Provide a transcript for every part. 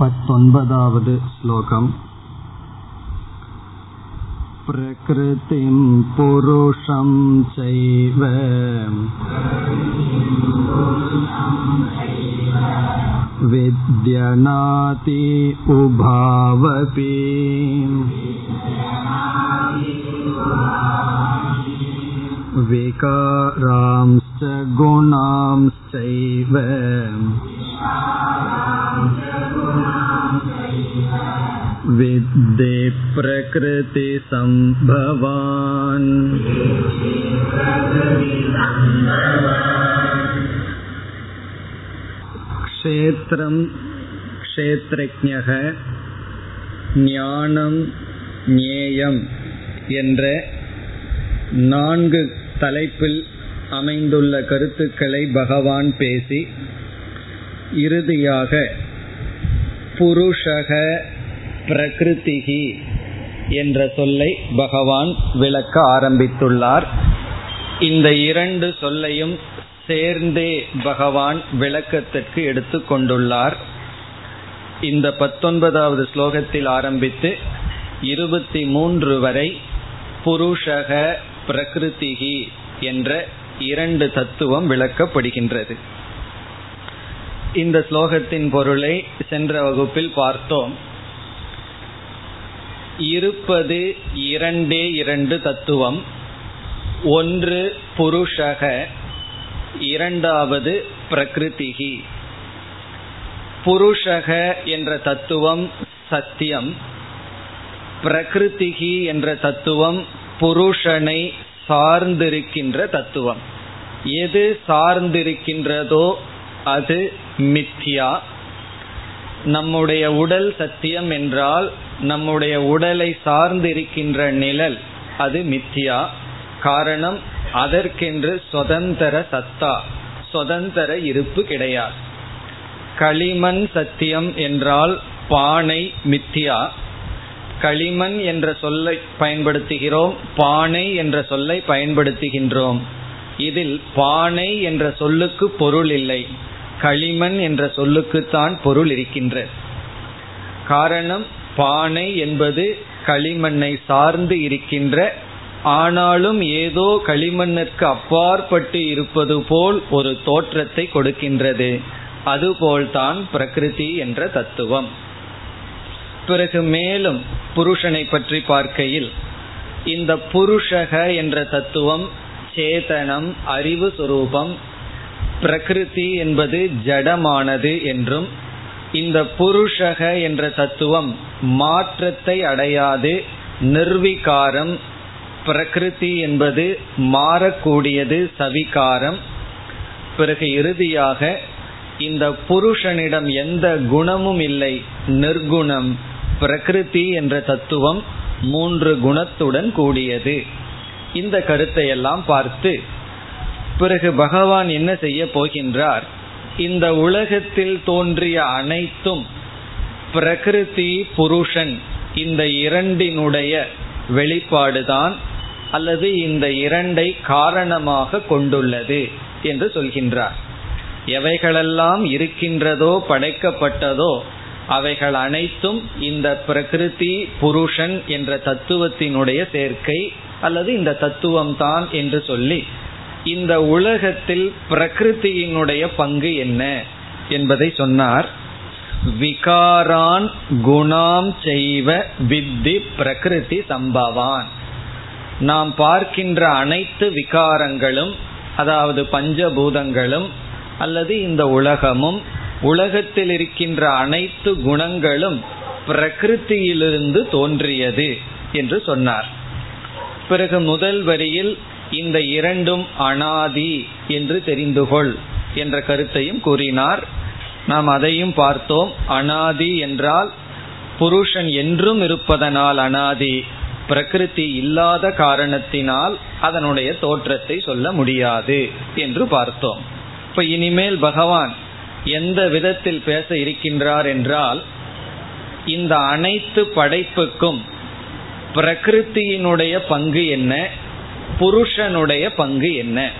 पत्तोन्पदावद् श्लोकम् प्रकृतिं पुरुषं चैव विद्यनाति उभावपि विकारांश्च गुणांश्चैव विद्धे प्रकृतिसम्भवान् क्षेत्रं क्षेत्रज्ञः ஞானம் ஞேயம் என்ற நான்கு தலைப்பில் அமைந்துள்ள கருத்துக்களை பகவான் பேசி இறுதியாக புருஷக பிரகிருதிகி என்ற சொல்லை பகவான் விளக்க ஆரம்பித்துள்ளார். இந்த இரண்டு சொல்லையும் சேர்ந்தே பகவான் விளக்கத்திற்கு எடுத்து கொண்டுள்ளார். இந்த பத்தொன்பதாவது ஸ்லோகத்தில் ஆரம்பித்து இருபத்தி மூன்று வரை புருஷக பிரகிருதிகி என்ற இரண்டு தத்துவம் விளக்கப்படுகின்றது. இந்த ஸ்லோகத்தின் பொருளை சென்ற வகுப்பில் பார்த்தோம். இருப்பது இரண்டே இரண்டு தத்துவம். ஒன்று புருஷக இரண்டாவது பிரகிருதிகி. புருஷக என்ற தத்துவம் சத்தியம். பிரகிருதிகி என்ற தத்துவம் புருஷனை சார்ந்திருக்கின்ற தத்துவம். எது சார்ந்திருக்கின்றதோ அது மித்யா. நம்முடைய உடல் சத்தியம் என்றால் நம்முடைய உடலை சார்ந்திருக்கின்ற நிழல் அது மித்யா. காரணம் அதற்கென்று சுதந்திர சத்தா சுதந்திர இருப்பு கிடையாது. களிமண் சத்தியம் என்றால் பானை மித்தியா களிமண் என்ற சொல்லை பயன்படுத்துகிறோம் பானை என்ற சொல்லை பயன்படுத்துகின்றோம். இதில் பானை என்ற சொல்லுக்கு பொருள் இல்லை. களிமண் என்ற சொல்லுக்குத்தான் பொருள் இருக்கின்ற. காரணம் பானை என்பது களிமண்ணை சார்ந்து இருக்கின்ற. ஆனாலும் ஏதோ களிமண்ணிற்கு அப்பாற்பட்டு இருப்பது போல் ஒரு தோற்றத்தை கொடுக்கின்றது. அதுபோல்தான் பிரகிருதி என்ற தத்துவம். பிறகு மேலும் புருஷனை பற்றி பார்க்கையில் இந்த புருஷக என்ற தத்துவம் சேதனம் அறிவு சுரூபம் பிரகிருதி என்பது ஜடமானது என்றும் இந்த புருஷக என்ற தத்துவம் மாற்றத்தை அடையாது நிர்விகாரம் பிரகிருதி என்பது மாறக்கூடியது சவிகாரம். பிறகு இறுதியாக இந்த புருஷனிடம் எந்த குணமும் இல்லை நிர்குணம் பிரகிருதி என்ற தத்துவம் மூன்று குணத்துடன் கூடியது. இந்த கருத்தை எல்லாம் பார்த்து பிறகு பகவான் என்ன செய்ய போகின்றார்? இந்த உலகத்தில் தோன்றிய அனைத்தும் பிரகிருதி புருஷன் இந்த இரண்டினுடைய வெளிப்பாடுதான் அல்லது இந்த இரண்டை காரணமாக கொண்டுள்ளது என்று சொல்கின்றார். எவைகளெல்லாம் இருக்கின்றதோ படைக்கப்பட்டதோ அவைகள் அனைத்தும் இந்த பிரகிருதி புருஷன் என்ற தத்துவத்தினுடைய சேர்க்கை அல்லது இந்த தத்துவம் தான் என்று சொல்லி இந்த உலகத்தில் பிரகிருதியினுடைய பங்கு என்ன என்பதை சொன்னார். விகாரான் குணாம் செய்வ வித்தி பிரகிருதி சம்பவான். நாம் பார்க்கின்ற அனைத்து விகாரங்களும் அதாவது பஞ்சபூதங்களும் அல்லது இந்த உலகமும் உலகத்தில் இருக்கின்ற அனைத்து குணங்களும் பிரகிருத்தியிலிருந்து தோன்றியது என்று சொன்னார். பிறகு முதல் வரியில் இந்த இரண்டும் அனாதி என்று தெரிந்து கொள் என்ற கருத்தையும் கூறினார். நாம் அதையும் பார்த்தோம். அனாதி என்றால் புருஷன் என்றும் இருப்பதனால் அனாதி பிரகிருதி இல்லாத காரணத்தினால் அதனுடைய தோற்றத்தை சொல்ல முடியாது என்று பார்த்தோம். இப்ப இனிமேல் பகவான் எந்த விதத்தில் பேச இருக்கின்றார் என்றால் இந்த அனைத்து படைப்புக்கும் பிரகிருத்தியினுடைய பங்கு என்ன? புருஷனுடைய பங்கு என்ன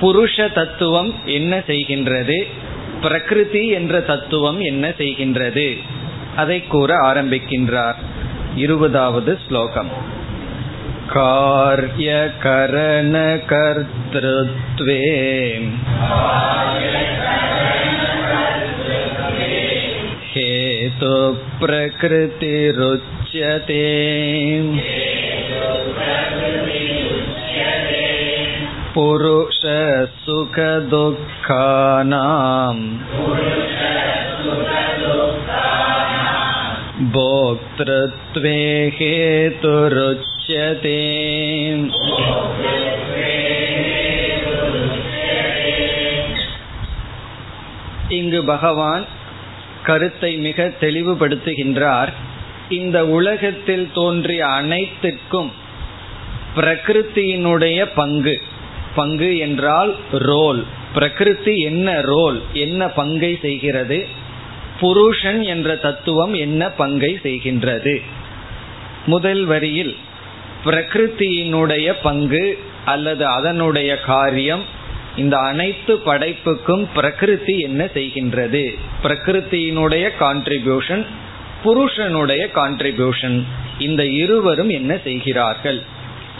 புருஷ தத்துவம் என்ன செய்கின்றது பிரகிருதி என்ற தத்துவம் என்ன செய்கின்றது அதை கூற ஆரம்பிக்கின்றார் இருபதாவது ஸ்லோகம் कार्यकरणकर्तृत्वे हेतुप्रकृतिरुच्यते पुरुषसुखदुःखानाम् भोक्तृत्वे हेतुरुच्यते இங்கு பகவான் கருத்தை மிக தெளிவுபடுத்துகின்றார் இந்த உலகத்தில் தோன்றிய அனைத்திற்கும் பிரகிருத்தியினுடைய பங்கு பங்கு என்றால் ரோல். பிரகிருதி என்ன ரோல்? என்ன பங்கை செய்கிறது? புருஷன் என்ற தத்துவம் என்ன பங்கை செய்கின்றது? முதல் வரியில் பிரகிருத்தியினுடைய பங்கு அல்லது அதனுடைய காரியம் இந்த அனைத்து படைப்புக்கும் பிரகிருதி என்ன செய்கின்றது? பிரகிருத்தியினுடைய கான்ட்ரிபியூஷன் புருஷனுடைய கான்ட்ரிபியூஷன் இந்த இருவரும் என்ன செய்கிறார்கள்?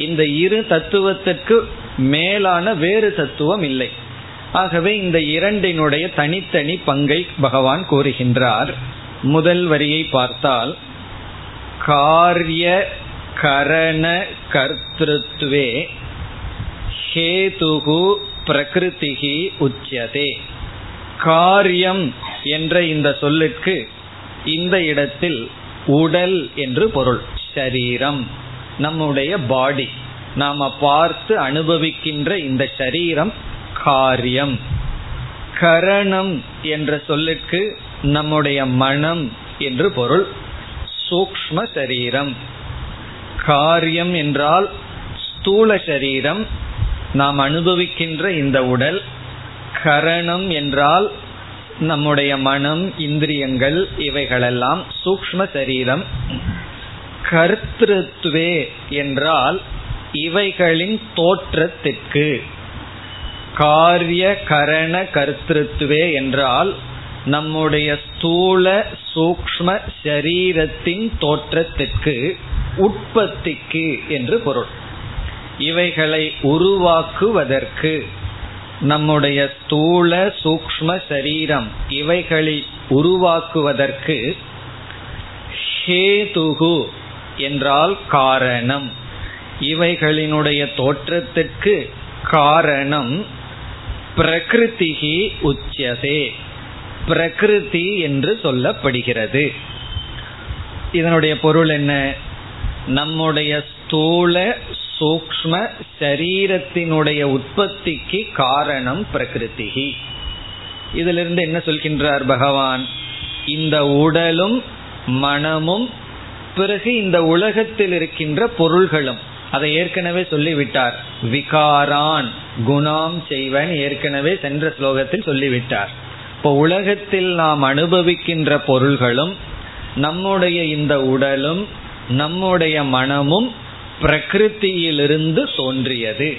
இந்த இரு தத்துவத்திற்கு மேலான வேறு தத்துவம் இல்லை. ஆகவே இந்த இரண்டினுடைய தனித்தனி பங்கை பகவான் கூறுகின்றார். முதல் வரியை பார்த்தால் காரிய கரண கர்த்திருவே ஹேதுகு பிரகிருதிகி உச்சியதே காரியம் என்ற இந்த சொல்லுக்கு இந்த இடத்தில் உடல் என்று பொருள் ஷரீரம் நம்முடைய பாடி. நாம பார்த்து அனுபவிக்கின்ற இந்த சரீரம் காரியம். கரணம் என்ற சொல்லுக்கு நம்முடைய மனம் என்று பொருள். சூக்ம சரீரம். காரியம் என்றால் ஸ்தூல சரீரம். நாம் அனுபவிக்கின்ற இந்த உடல். கரணம் என்றால் நம்முடைய மனம் இந்திரியங்கள் இவைகளெல்லாம் சூக்ம சரீரம். கர்த்திருத்துவே என்றால் இவைகளின் தோற்றத்திற்கு. காரிய கரண கர்த்திருத்துவே என்றால் நம்முடைய ஸ்தூல சூக்ம சரீரத்தின் தோற்றத்திற்கு உற்பத்திக்கு என்று பொருள். இவைகளை உருவாக்குவதற்கு நம்முடைய ஸ்தூல சூக்ம சரீரம் இவைகளை உருவாக்குவதற்கு ஹேதுகு என்றால் காரணம். இவைகளினுடைய தோற்றத்திற்கு காரணம் பிரகிருதிகி உச்சதே பிரகிருதி என்று சொல்லப்படுகிறது. இதனுடைய பொருள் என்ன? நம்முடைய ஸ்தூல சூக்ம சரீரத்தினுடைய உற்பத்திக்கு காரணம் பிரகிருதி இதிலிருந்து என்ன சொல்கின்றார் பகவான்? இந்த உடலும் மனமும் பிறகு இந்த உலகத்தில் இருக்கின்ற பொருள்களும் அதை ஏற்கனவே சொல்லிவிட்டார். விகாரான் குணாம் செய்வன் ஏற்கனவே சென்ற ஸ்லோகத்தில் சொல்லிவிட்டார். இப்போ உலகத்தில் நாம் அனுபவிக்கின்ற பொருள்களும் நம்முடைய இந்த உடலும் நம்முடைய மனமும் பிரகிருத்தியிலிருந்து தோன்றியது.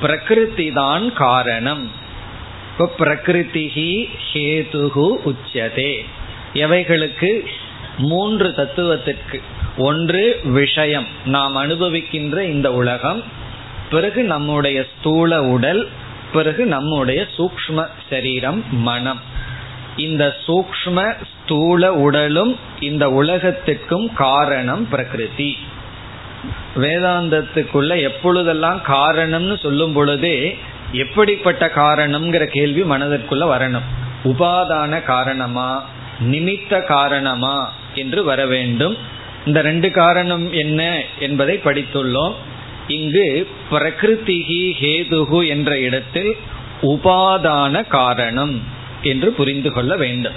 பிரகிருதி தான் காரணம். இப்போ பிரகிருதிகி ஹேதுகு உச்சதே. எவைகளுக்கு? மூன்று தத்துவத்திற்கு. ஒன்று விஷயம். நாம் அனுபவிக்கின்ற இந்த உலகம் பிறகு நம்முடைய ஸ்தூல உடல் பிறகு நம்முடைய சூக்ம சரீரம் மனம். இந்த சூக்ம ஸ்தூல உடலும் இந்த உலகத்திற்கும் காரணம் பிரகிருதி. வேதாந்தத்துக்குள்ள எப்பொழுதெல்லாம் காரணம்னு சொல்லும் பொழுதே எப்படிப்பட்ட காரணம்ங்கிற கேள்வி மனதிற்குள்ள வரணும். உபாதான காரணமா? நிமித்த காரணமா? என்று வர வேண்டும். இந்த ரெண்டு காரணம் என்ன என்பதை படித்துள்ளோம். இங்கு பிரகிருதிகி ஹேதுகு என்ற இடத்தில் உபாதான காரணம் என்று புரிந்து கொள்ள வேண்டும்.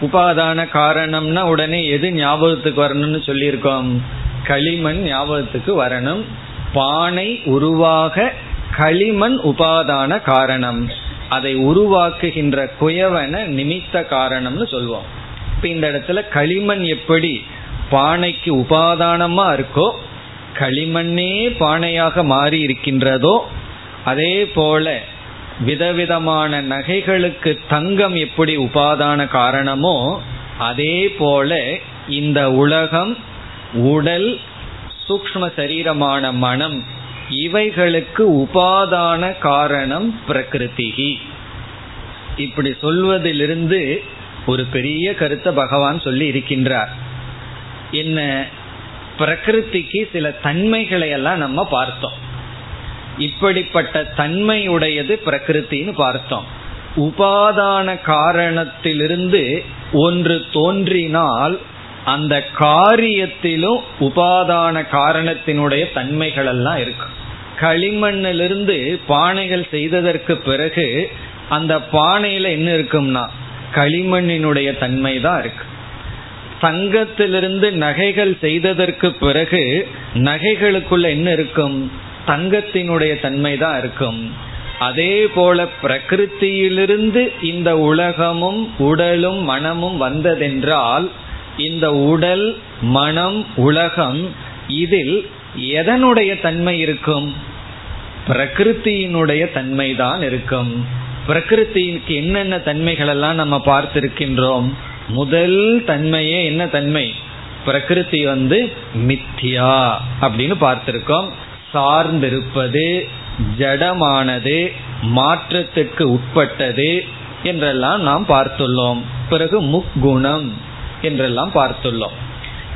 உபாதான காரணம்னா உடனே எது ஞாபகத்துக்கு வரணும்னு சொல்லியிருக்கோம். களிமண் ஞாபகத்துக்கு வரணும். பானை உருவாக களிமண் உபாதான காரணம். அதை உருவாக்குகின்ற குயவன நிமித்த காரணம்னு சொல்லுவோம் இப்ப இந்த இடத்துல களிமண் எப்படி? பானைக்கு உபாதானமா இருக்கோ களிமண்ணே பானையாக மாறி இருக்கின்றதோ அதே போல விதவிதமான நகைகளுக்கு தங்கம் எப்படி உபாதான காரணமோ அதே போல இந்த உலகம் உடல் சூக்ம சரீரமான மனம் இவைகளுக்கு உபாதான காரணம் பிரகிருதிகி. இப்படி சொல்வதிலிருந்து ஒரு பெரிய கருத்தை பகவான் சொல்லி இருக்கின்றார். என்ன பிரகிருதிக்கு சில தன்மைகளை எல்லாம் நம்ம பார்த்தோம். இப்படிப்பட்ட தன்மையுடையது பிரகிருத்தின்னு பார்த்தோம். உபாதான காரணத்திலிருந்து ஒன்று தோன்றினால் அந்த காரியத்திலும் உபாதான காரணத்தினுடைய தன்மைகள் எல்லாம் இருக்கும். களிமண்ணிலிருந்து பானைகள் செய்ததற்கு பிறகு அந்த பானையில என்ன இருக்கும்னா களிமண்ணினுடைய தன்மை தான் இருக்கு. தங்கத்திலிருந்து நகைகள் செய்ததற்கு பிறகு நகைகளுக்குள்ள என்ன இருக்கும்? தங்கத்தினுடைய தன்மை தான் இருக்கும். அதே போல பிரகிருத்தியிலிருந்து இந்த உலகமும் உடலும் மனமும் வந்ததென்றால் இந்த உடல் மனம் உலகம் இதில் எதனுடைய தன்மை இருக்கும்? பிரகிருத்தியினுடைய தன்மைதான் இருக்கும். பிரகிருத்திக்கு என்னென்ன தன்மைகள் எல்லாம் நம்ம பார்த்திருக்கின்றோம் முதல் தன்மையே என்ன தன்மை? பிரகிருதி வந்து மித்தியா அப்படின்னு பார்த்திருக்கோம். சார்ந்திருப்பது ஜடமானது மாற்றத்துக்கு உட்பட்டது என்றெல்லாம் நாம் பார்த்துள்ளோம். பிறகு முக்குணம் என்றெல்லாம் பார்த்துள்ளோம்.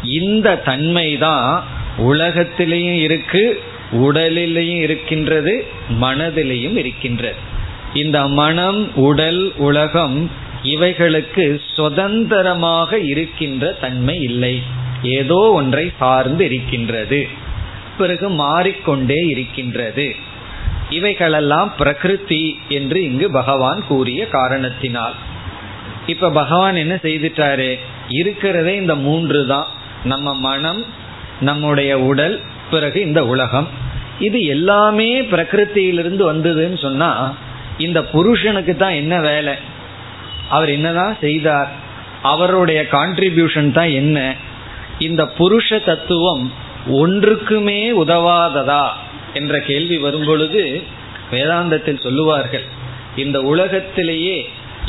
இந்த தன்மை தான் உலகத்திலையும் இருக்கு உடலிலையும் இருக்கின்றது மனதிலையும் இருக்கின்றது. இந்த மனம் உடல் உலகம் இவைகளுக்கு சுதந்திரமாக இருக்கின்ற தன்மை இல்லை. ஏதோ ஒன்றை சார்ந்து இருக்கின்றது. பிறகு மாறிக்கொண்டே இருக்கின்றது. இவைகளெல்லாம் பிரகிருதி என்று இங்கு பகவான் கூறிய காரணத்தினால். இப்ப பகவான் என்ன செய்துட்டாரு? இருக்கிறதே இந்த மூன்று தான். நம்ம மனம் நம்முடைய உடல் பிறகு இந்த உலகம். இது எல்லாமே பிரகிருத்தியிலிருந்து வந்ததுன்னு சொன்னா இந்த புருஷனுக்கு தான் என்ன வேலை? அவர் என்னதான் செய்தார்? அவருடைய கான்ட்ரிபியூஷன் தான் என்ன? இந்த புருஷ தத்துவம் ஒன்றுக்குமே உதவாததா? என்ற கேள்வி வரும் பொழுது வேதாந்தத்தில் சொல்லுவார்கள் இந்த உலகத்திலேயே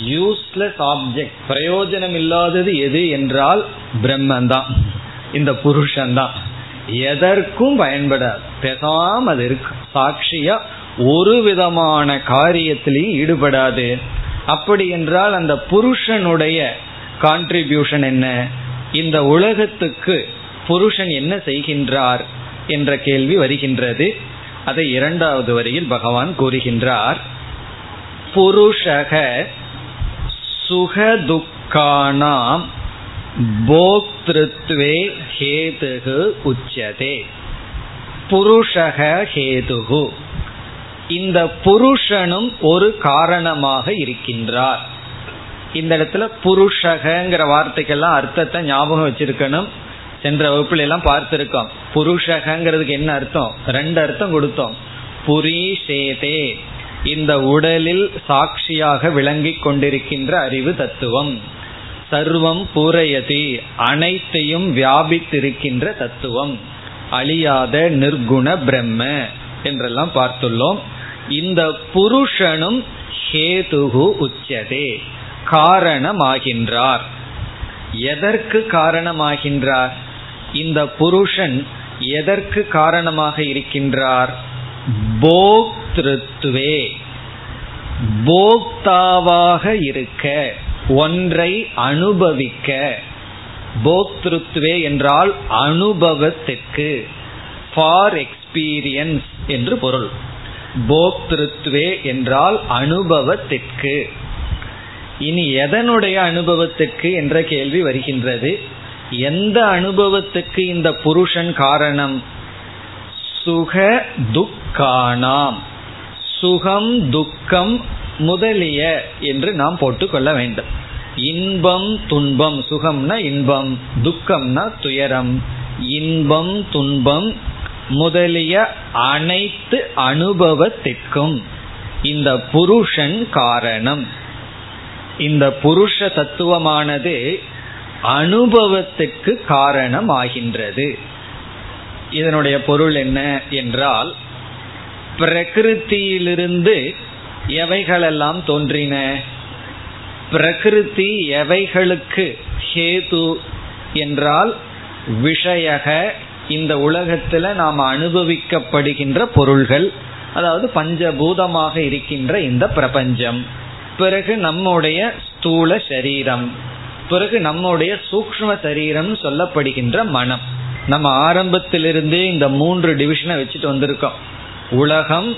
யூஸ்லெஸ் ஆப்ஜெக்ட் பிரயோஜனம் இல்லாதது எது என்றால் பிரம்மன் தான் இந்த புருஷன்தான் எதற்கும் பயன்படாது. பேசாம அது இருக்கு. சாட்சியா ஒரு விதமான காரியத்திலையும் ஈடுபடாது. அப்படி என்றால் அந்த புருஷனுடைய கான்ட்ரிபியூஷன் என்ன? இந்த உலகத்துக்கு புருஷன் என்ன செய்கின்றார் என்ற கேள்வி வருகின்றது. அதை இரண்டாவது வரியில் பகவான் கூறுகின்றார். புருஷக சுகதுக்கானாம் போக்திருத்வே ஹேதுகு உச்சதே. புருஷக ஹேதுகு. இந்த புருஷனும் ஒரு காரணமாக இருக்கின்றார். இந்த இடத்துல புருஷகங்கிற வார்த்தைக்கெல்லாம் அர்த்தத்தை ஞாபகம் வச்சிருக்கணும். சென்ற வகுப்புல எல்லாம் பார்த்திருக்கோம். புருஷகங்கிறதுக்கு என்ன அர்த்தம்? ரெண்டு அர்த்தம் கொடுத்தோம். புரிஷேதே இந்த உடலில் சாட்சியாக விளங்கி கொண்டிருக்கின்ற அறிவு தத்துவம். சர்வம் பூரையதி அனைத்தையும் வியாபித்திருக்கின்ற தத்துவம். அழியாத நிர்குண பிரம்ம என்றெல்லாம் பார்த்துள்ளோம். இந்த புருஷனும் ஹேதுகு உச்சதே காரணமாகின்றார். எதற்கு காரணமாகின்றார்? இந்த புருஷன் எதற்கு காரணமாக இருக்கின்றார்? போக்திருத்துவே போக்தாவாக இருக்க ஒன்றை அனுபவிக்க. போக்திருத்துவே என்றால் அனுபவத்திற்கு ஃபார் எக்ஸ்பீரியன்ஸ் என்று பொருள். போக்திருத்வே என்றால் அனுபவத்திற்கு. இனி எதனுடைய அனுபவத்துக்கு என்ற கேள்வி வருகின்றது. எந்த அனுபவத்துக்கு இந்த புருஷன் காரணம்? சுக துக்கானாம். சுகம் துக்கம் முதலிய என்று நாம் போட்டுக்கொள்ள வேண்டும். இன்பம் துன்பம். சுகம்னா இன்பம் துக்கம்னா துயரம். இன்பம் துன்பம் முதலிய அனைத்து அனுபவத்திற்கும் இந்த புருஷன் காரணம். இந்த புருஷ தத்துவமானது அனுபவத்துக்கு காரணம் ஆகின்றது இதனுடைய பொருள் என்ன என்றால் பிரகிருத்தியிலிருந்து எவைகளெல்லாம் தோன்றின? பிரகிருதி எவைகளுக்கு ஹேது என்றால் விஷயக இந்த உலகத்துல நாம் அனுபவிக்கப்படுகின்ற பொருள்கள் அதாவது பஞ்சபூதமாக இருக்கின்ற இந்த பிரபஞ்சம். பிறகு நம்முடைய ஸ்தூல சரீரம் பிறகு நம்முடைய சூக்ம சரீரம் சொல்லப்படுகின்ற மனம். நம்ம ஆரம்பத்திலிருந்தே இந்த மூன்று டிவிஷனை வச்சுட்டு வந்திருக்கோம். உலகம்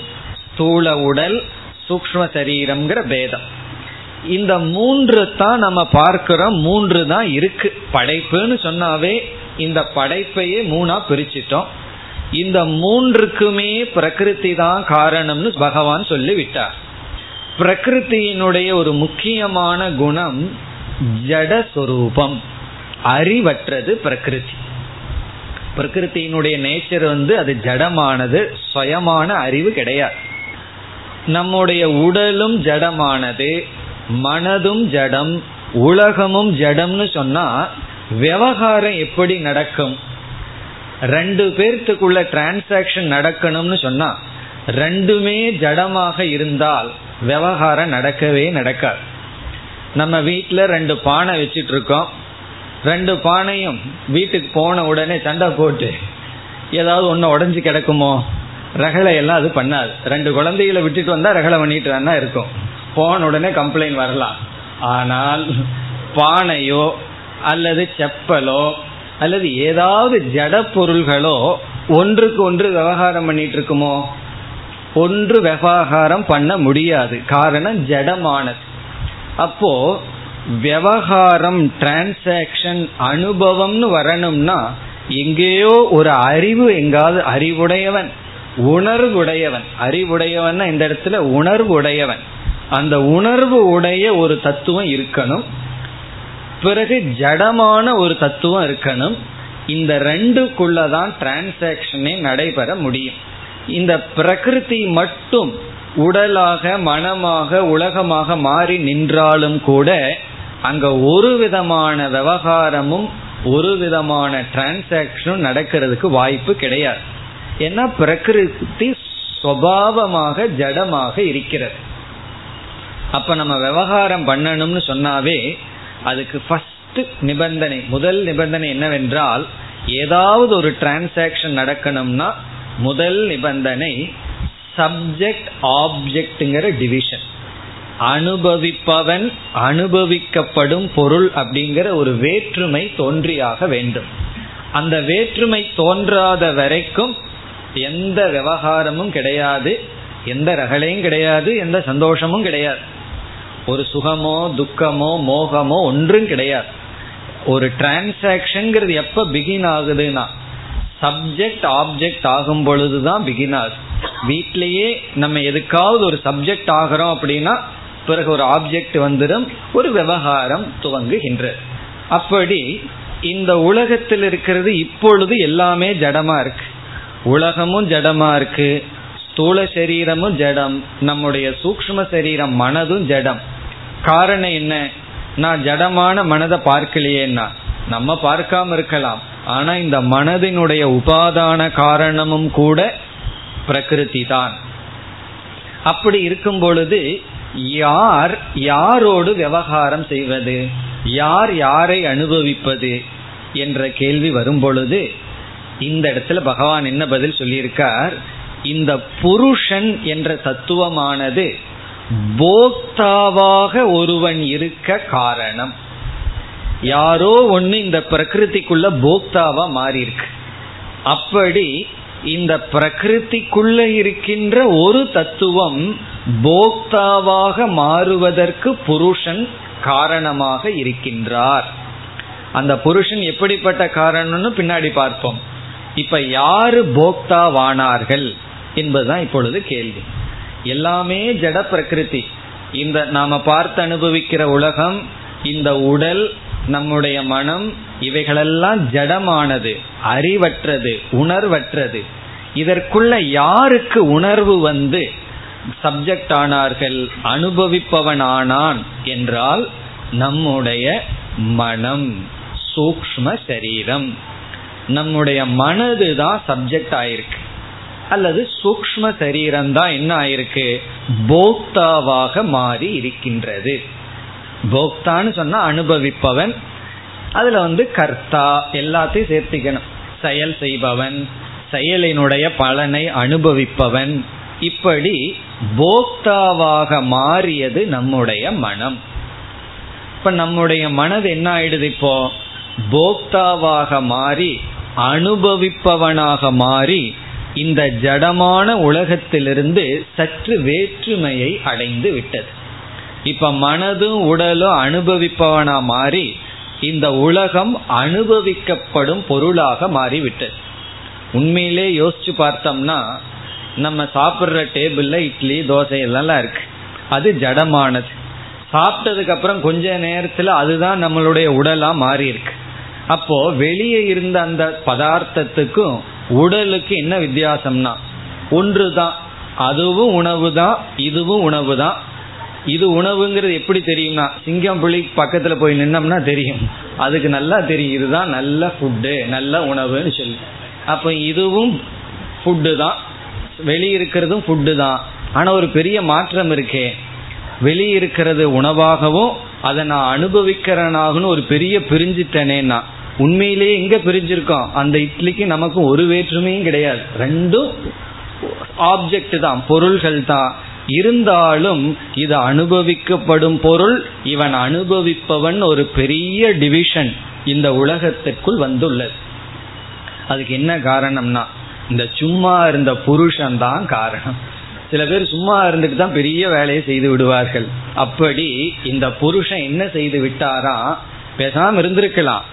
ஸ்தூல உடல் சூக்ம சரீரம்ங்கிற பேதம். இந்த மூன்று தான் நம்ம பார்க்கிறோம் மூன்று தான் இருக்கு. படைப்புன்னு சொன்னாவே இந்த படைப்பையே மூணா பிரிச்சிட்டோம். இந்த மூன்றுக்குமே பிரகிருதி தான் காரணம்னு பகவான் சொல்லி விட்டார் பிரகிருத்தியினுடைய ஒரு முக்கியமான குணம் ஜடஸ்வரூபம். அறிவற்றது பிரகிருதி. பிரகிருத்தியினுடைய நேச்சர் வந்து அது ஜடமானது சுயமான அறிவு கிடையாது. நம்முடைய உடலும் ஜடமானது மனதும் ஜடம் உலகமும் ஜடம்னு சொன்னா விவகாரம் எப்படி நடக்கும்? ரெண்டு பேர்த்துக்குள்ள டிரான்சாக்சன் நடக்கணும்னு சொன்னா ரெண்டுமே ஜடமாக இருந்தால் விவகாரம் நடக்கவே நடக்காது. நம்ம வீட்டில் ரெண்டு பானை வச்சிட்டு இருக்கோம் ரெண்டு பானையும் வீட்டுக்கு போன உடனே சண்டை போட்டு ஏதாவது ஒன்று உடஞ்சி கிடக்குமோ? ரகலை எல்லாம் அது பண்ணாது. ரெண்டு குழந்தைகளை விட்டுட்டு வந்தால் ரகலை பண்ணிட்டு வேணா இருக்கும். போன உடனே கம்ப்ளைண்ட் வரலாம். ஆனால் பானையோ அல்லது செப்பலோ அல்லது ஏதாவது ஜட பொருள்களோ ஒன்றுக்கு ஒன்று விவகாரம் பண்ணிட்டு இருக்குமோ? ஒன்று விவகாரம் பண்ண முடியாது. காரணம் ஜடமானது. அப்போ விவகாரம் டிரான்சாக்ஷன் அனுபவம்னு வரணும்னா எங்கேயோ ஒரு அறிவு எங்காவது அறிவுடையவன் உணர்வுடையவன். அறிவுடையவன் இந்த இடத்துல உணர்வு உடையவன் அந்த உணர்வு உடைய ஒரு தத்துவம் இருக்கணும். பிறகு ஜடமான ஒரு தத்துவம் இருக்கணும். இந்த ரெண்டுக்குள்ளதான் டிரான்சாக்ஷனே நடைபெற முடியும். இந்த பிரகிருதி மட்டும் உடலாக மனமாக உலகமாக மாறி நின்றாலும் கூட அங்க ஒரு விதமான விவகாரமும் ஒரு விதமான டிரான்சாக்ஷனும் நடக்கிறதுக்கு வாய்ப்பு கிடையாது. ஏன்னா பிரகிருதி சுவாவமாக ஜடமாக இருக்கிறது. அப்ப நம்ம விவகாரம் பண்ணணும்னு சொன்னாவே அதுக்கு ஃபர்ஸ்ட் நிபந்தனை முதல் நிபந்தனை என்னவென்றால் ஏதாவது ஒரு டிரான்சாக்ஷன் நடக்கணும்னா முதல் நிபந்தனை சப்ஜெக்ட் ஆப்ஜெக்ட்ங்கிற டிவிஷன் அனுபவிப்பவன் அனுபவிக்கப்படும் பொருள் அப்படிங்கிற ஒரு வேற்றுமை தோன்றியாக வேண்டும். அந்த வேற்றுமை தோன்றாத வரைக்கும் எந்த விவகாரமும் கிடையாது எந்த ரகலையும் கிடையாது எந்த சந்தோஷமும் கிடையாது. ஒரு சுகமோ துக்கமோ மோகமோ ஒன்றும் கிடையாது. ஒரு டிரான்சாக்ஷன்ங்கிறது எப்ப பிகின் ஆகுதுன்னா சப்ஜெக்ட் ஆப்ஜெக்ட் ஆகும் பொழுதுதான் பிகின் ஆகுது. வீட்லேயே நம்ம எதுக்காவது ஒரு சப்ஜெக்ட் ஆகிறோம் அப்படின்னா பிறகு ஒரு ஆப்ஜெக்ட் வந்துடும் ஒரு விவகாரம் துவங்குகின்றது. அப்படி இந்த உலகத்தில் இருக்கிறது இப்பொழுது எல்லாமே ஜடமா இருக்கு. உலகமும் ஜடமா இருக்கு. ஸ்தூல சரீரமும் ஜடம். நம்முடைய சூக்ம சரீரம் மனதும் ஜடம். காரணம் என்ன? நான் ஜடமான மனதை பார்க்கலையேன்னா நம்ம பார்க்காம இருக்கலாம். ஆனா இந்த மனதினுடைய உபாதான காரணமும் கூட பிரகிருதி தான். அப்படி இருக்கும் பொழுது யார் யாரோடு விவகாரம் செய்வது? யார் யாரை அனுபவிப்பது? என்ற கேள்வி வரும் பொழுது இந்த இடத்துல பகவான் என்ன பதில் சொல்லியிருக்கார்? இந்த புருஷன் என்ற தத்துவமானது போக்தாவாக ஒருவன் இருக்க காரணம். யாரோ ஒன்னு இந்த பிரகிருதிக்குள்ள போக்தாவா மாறி இருக்கு அப்படி இந்த பிரகிருதிக்குள்ள இருக்கின்ற ஒரு தத்துவம் போக்தாவாக மாறுவதற்கு புருஷன் காரணமாக இருக்கின்றார். அந்த புருஷன் எப்படிப்பட்ட காரணம்னு பின்னாடி பார்ப்போம். இப்ப யாரு போக்தாவானார்கள் என்பதுதான் இப்பொழுது கேள்வி. எல்லாமே ஜட பிரகிருதி. இந்த நாம பார்த்து அனுபவிக்கிற உலகம் இந்த உடல் நம்முடைய மனம் இவைகளெல்லாம் ஜடமானது அறிவற்றது உணர்வற்றது. இதற்குள்ள யாருக்கு உணர்வு வந்து சப்ஜெக்ட் ஆனார்கள் அனுபவிப்பவன் ஆனான் என்றால் நம்முடைய மனம் சூக்ம சரீரம். நம்முடைய மனது தான் சப்ஜெக்ட் ஆயிருக்கு. அல்லது சூக்ம சரீரம் தான் என்ன ஆயிருக்கு? போக்தாவாக மாறி இருக்கின்றது. போக்தான்னு சொன்னா அனுபவிப்பவன் அதுல வந்து கர்த்தா எல்லாத்தையும் சேர்த்திக்கணும். செயல் செய்பவன் செயலினுடைய பலனை அனுபவிப்பவன். இப்படி போக்தாவாக மாறியது நம்முடைய மனம். இப்ப நம்முடைய மனது என்ன ஆயிடுது இப்போ? போக்தாவாக மாறி அனுபவிப்பவனாக மாறி இந்த ஜடமான உலகத்திலிருந்து சற்று வேற்றுமையை அடைந்து விட்டது. இப்ப மனதும் உடலும் அனுபவிப்பவனா மாறி இந்த உலகம் அனுபவிக்கப்படும் பொருளாக மாறிவிட்டது. உண்மையிலே யோசிச்சு பார்த்தோம்னா நம்ம சாப்பிட்ற டேபிள்ல இட்லி தோசை எல்லாம் இருக்கு. அது ஜடமானது. சாப்பிட்டதுக்கு அப்புறம் கொஞ்ச நேரத்துல அதுதான் நம்மளுடைய உடலா மாறி இருக்கு அப்போ வெளியே இருந்த அந்த பதார்த்தத்துக்கும் உடலுக்கு என்ன வித்தியாசம்னா ஒன்று தான் அதுவும் உணவு தான் இதுவும் உணவு தான் இது உணவுங்கிறது எப்படி தெரியும்னா சிங்கம் புலி பக்கத்தில் போய் நின்னோம்னா தெரியும். அதுக்கு நல்லா தெரியும் இதுதான் நல்ல ஃபுட்டு நல்ல உணவுன்னு சொல்லி. அப்போ இதுவும் ஃபுட்டு தான் வெளியிருக்கிறதும் ஃபுட்டு தான் ஆனால் ஒரு பெரிய மாற்றம் இருக்கே. வெளியிருக்கிறது உணவாகவும் அதை நான் அனுபவிக்கிறனாகனு ஒரு பெரிய பிரிஞ்சிட்டனேன்னா உண்மையிலேயே எங்க பிரிஞ்சிருக்கோம்? அந்த இட்லிக்கு நமக்கு ஒரு வேற்றுமையும் கிடையாது. ரெண்டும் ஆப்ஜெக்ட் தான் பொருள்கள் தான். இருந்தாலும் இது அனுபவிக்கப்படும் பொருள் இவன் அனுபவிப்பவன் ஒரு பெரிய டிவிஷன் இந்த உலகத்திற்குள் வந்துள்ளது. அதுக்கு என்ன காரணம்னா இந்த சும்மா இருந்த புருஷன் தான் காரணம். சில பேர் சும்மா இருந்துட்டு தான் பெரிய வேலையை செய்து விடுவார்கள். அப்படி இந்த புருஷன் என்ன செய்து விட்டாரா? பேசாம இருந்திருக்கலாம்.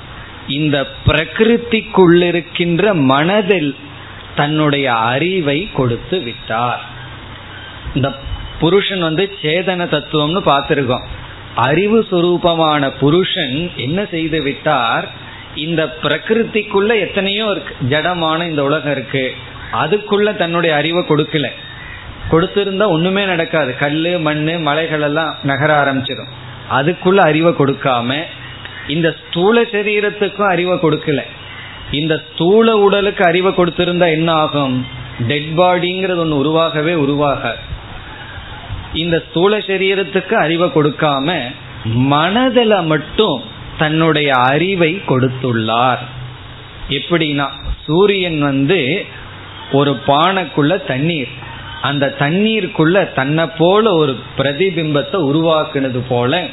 இந்த பிரகிருதிக்குள்ளிருக்கின்ற மனதில் தன்னுடைய அறிவை கொடுத்து விட்டார். இந்த புருஷன் வந்து சேதன தத்துவம்னு பார்த்துருக்கோம். அறிவு சுரூபமான புருஷன் என்ன செய்து விட்டார்? இந்த பிரகிருதிக்குள்ள எத்தனையோ இருக்கு. ஜடமான இந்த உலகம் இருக்கு. அதுக்குள்ள தன்னுடைய அறிவை கொடுக்கல. கொடுத்திருந்தா ஒண்ணுமே நடக்காது. கல் மண் மலைகள் எல்லாம் நகர ஆரம்பிச்சிடும். அதுக்குள்ள அறிவை கொடுக்காம இந்த ஸ்தூல சரீரத்துக்கும் அறிவை கொடுக்கல. இந்த ஸ்தூல உடலுக்கு அறிவை கொடுத்திருந்தா என்ன ஆகும்? டெட் பாடிங்கிறது ஒன்று உருவாகவே உருவாக இந்த ஸ்தூல சரீரத்துக்கு அறிவை கொடுக்காம மனதில் மட்டும் தன்னுடைய அறிவை கொடுத்துள்ளார். எப்படின்னா சூரியன் வந்து ஒரு பானைக்குள்ள தண்ணீர் அந்த தண்ணீருக்குள்ள தன்னை போல ஒரு பிரதிபிம்பத்தை உருவாக்குனது போல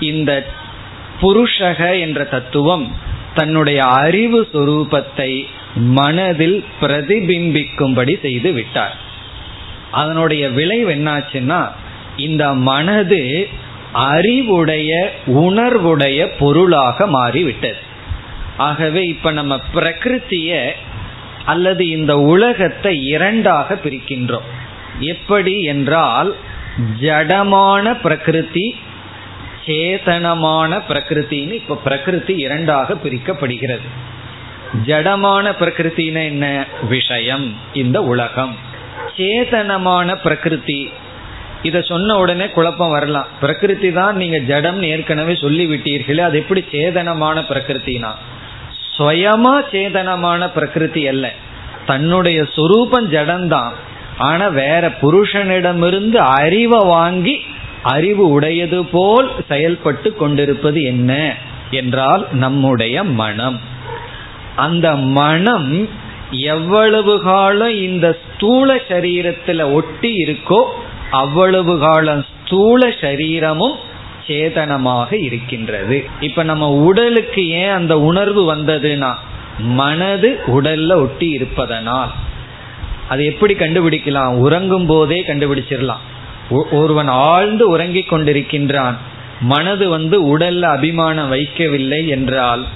இந்த புருஷக என்ற தத்துவம் தன்னுடைய அறிவு சுரூபத்தை மனதில் பிரதிபிம்பிக்கும்படி செய்து விட்டார். அதனுடைய விளைவு என்னாச்சுன்னா இந்த மனது அறிவுடைய உணர்வுடைய பொருளாக மாறிவிட்டது. ஆகவே இப்ப நம்ம பிரகிருத்திய அல்லது இந்த உலகத்தை இரண்டாக பிரிக்கின்றோம். எப்படி என்றால் ஜடமான பிரகிருதி சேதனமான பிரகிருத்தின்னு இப்ப பிரகிருதி இரண்டாக பிரிக்கப்படுகிறது. ஜடமான பிரகிருத்தின என்ன? விஷயம். இந்த உலகம். சேதனமான பிரகிருதி இத சொன்ன உடனே குழப்பம் வரலாம். பிரகிருதி தான் நீங்க ஜடம் ஏற்கனவே சொல்லி விட்டீர்களே அது எப்படி சேதனமான பிரகிருத்தினா? சுயமா சேதனமான பிரகிருதி அல்ல. தன்னுடைய சுரூபம் ஜடம்தான். ஆனா வேற புருஷனிடமிருந்து அறிவை வாங்கி அறிவு உடையது போல் செயல்பட்டு கொண்டிருப்பது என்ன என்றால் நம்முடைய மனம். அந்த மனம் எவ்வளவு காலம் இந்த ஸ்தூல சரீரத்தில் ஒட்டி இருக்கோ அவ்வளவு காலம் ஸ்தூல சரீரமும் சேதனமாக இருக்கின்றது. இப்ப நம்ம உடலுக்கு ஏன் அந்த உணர்வு வந்ததுன்னா மனது உடல்ல ஒட்டி இருப்பதனால். அது எப்படி கண்டுபிடிக்கலாம்? உறங்கும் போதே கண்டுபிடிச்சிடலாம். ஒருவன் ஆழ்ந்து உறங்கிக் கொண்டிருக்கின்றான். மனது வந்து உடல்ல அபிமானம் வைக்கவில்லை என்றால்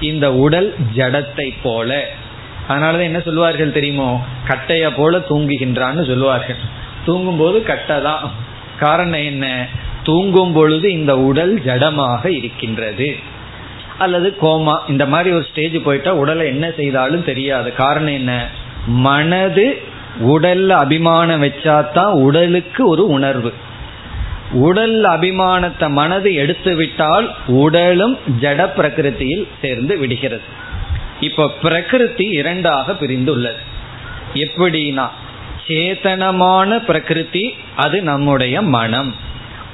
இந்த உடல் ஜடத்தை போல. அதனாலதான் என்ன சொல்லுவார்கள் தெரியுமோ? கட்டைய போல தூங்குகின்றான்னு சொல்லுவார்கள் தூங்கும் போது கட்டை தான். காரணம் என்ன? தூங்கும் பொழுது இந்த உடல் ஜடமாக இருக்கின்றது. அல்லது கோமா இந்த மாதிரி ஒரு ஸ்டேஜ் போயிட்டா உடலை என்ன செய்தாலும் தெரியாது. காரணம் என்ன? மனது உடல்ல அபிமானம் வச்சாதான் உடலுக்கு ஒரு உணர்வு. உடல் அபிமானத்தை மனது எடுத்து விட்டால் உடலும் ஜட பிரகிருத்தியில் சேர்ந்து விடுகிறது. இப்ப பிரகிருதி இரண்டாக பிரிந்துள்ளது. எப்படின்னா சேதனமான பிரகிருதி அது நம்முடைய மனம்.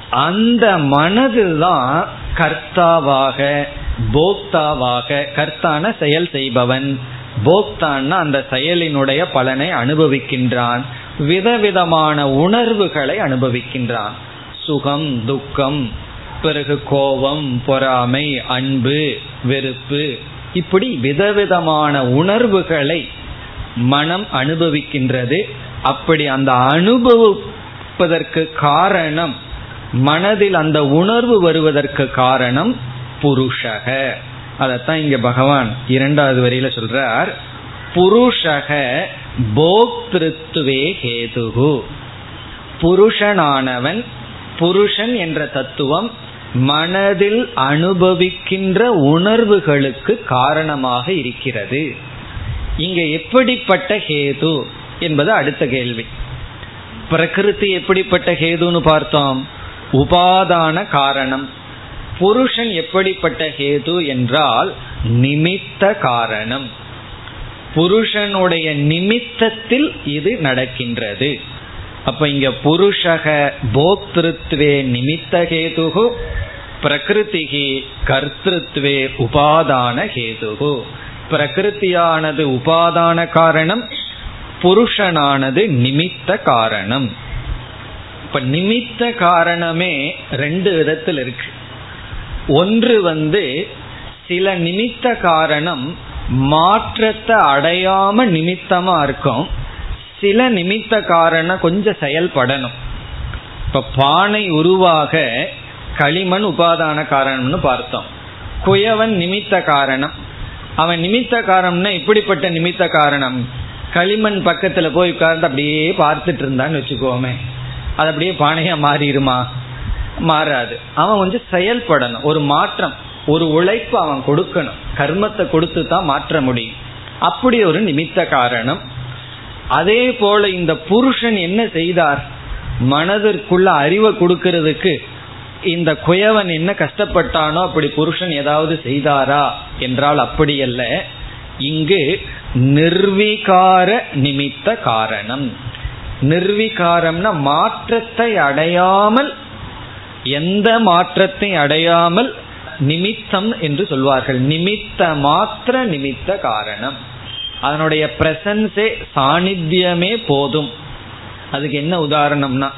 அந்த மனதுதான் கர்த்தாவாக போக்தாவாக கர்த்தான செயல் செய்பவன். போக்தான்னா அந்த செயலினுடைய பலனை அனுபவிக்கின்றான். விதவிதமான உணர்வுகளை அனுபவிக்கின்றான். சுகம் துக்கம் பிறகு கோபம் பொறாமை அன்பு வெறுப்பு இப்படி விதவிதமான உணர்வுகளை மனம் அனுபவிக்கின்றது. அப்படி அந்த அனுபவிப்பதற்கு காரணம் மனதில் அந்த உணர்வு வருவதற்கு காரணம் புருஷக. அதத்தான் இங்க பகவான் இரண்டாவது வரியில சொல்றார் புருஷக போக்திருத்துவே ஹேதுகு புருஷனானவன் புருஷன் என்ற தத்துவம் மனதில் அனுபவிக்கின்ற உணர்வுகளுக்கு காரணமாக இருக்கிறது. இங்க எப்படிப்பட்ட ஹேது என்பது அடுத்த கேள்வி. பிரகிருதி எப்படிப்பட்ட ஹேதுன்னு பார்த்தோம். உபாதான காரணம். புருஷன் எப்படிப்பட்ட ஹேது என்றால் நிமித்த காரணம். புருஷனுடைய நிமித்தத்தில் இது நடக்கின்றது. அப்ப இங்க புருஷக போக்திருத்வே நிமித்த ஹேதுகு பிரகிருதிகி கர்த்திருத்வே உபாதான ஹேதுகு. பிரகிருத்தியானது உபாதான காரணம் புருஷனானது நிமித்த காரணம். இப்ப நிமித்த காரணமே ரெண்டு விதத்தில் இருக்கு. ஒன்று வந்து சில நிமித்த காரணம் மாற்றத்தை அடையாம நிமித்தமா இருக்கும். சில நிமித்த காரணம் கொஞ்சம் செயல்படணும். இப்ப பானை உருவாக களிமண் உபாதான காரணம்னு பார்த்தோம். குயவன் நிமித்த காரணம். அவன் நிமித்த காரணம்னா இப்படிப்பட்ட நிமித்த காரணம். களிமண் பக்கத்துல போய் உட்கார்ந்து அப்படியே பார்த்துட்டு இருந்தான்னு வச்சுக்கோமே. அது அப்படியே பானையா மாறிடுமா? மாறாது. அவன் கொஞ்சம் செயல்படணும். ஒரு மாற்றம் ஒரு உழைப்பு அவன் கொடுக்கணும். கர்மத்தை கொடுத்து தான் மாற்ற முடியும். அப்படி ஒரு நிமித்த காரணம். அதே போல இந்த புருஷன் என்ன செய்தார்? மனதிற்குள்ள அறிவை கொடுக்கறதுக்கு இந்த குயவன் என்ன கஷ்டப்பட்டானோ அப்படி புருஷன் ஏதாவது செய்தாரா என்றால் அப்படி அல்ல இங்கு நிர்வீகார நிமித்த காரணம். நிர்வீகாரம்னா மாற்றத்தை அடையாமல் எந்த மாற்றத்தை அடையாமல் நிமித்தம் என்று சொல்வார்கள். நிமித்த மாத்திர நிமித்த காரணம். அதனுடைய பிரசன்ஸே சாநித்தியமே போதும். அதுக்கு என்ன உதாரணம்னா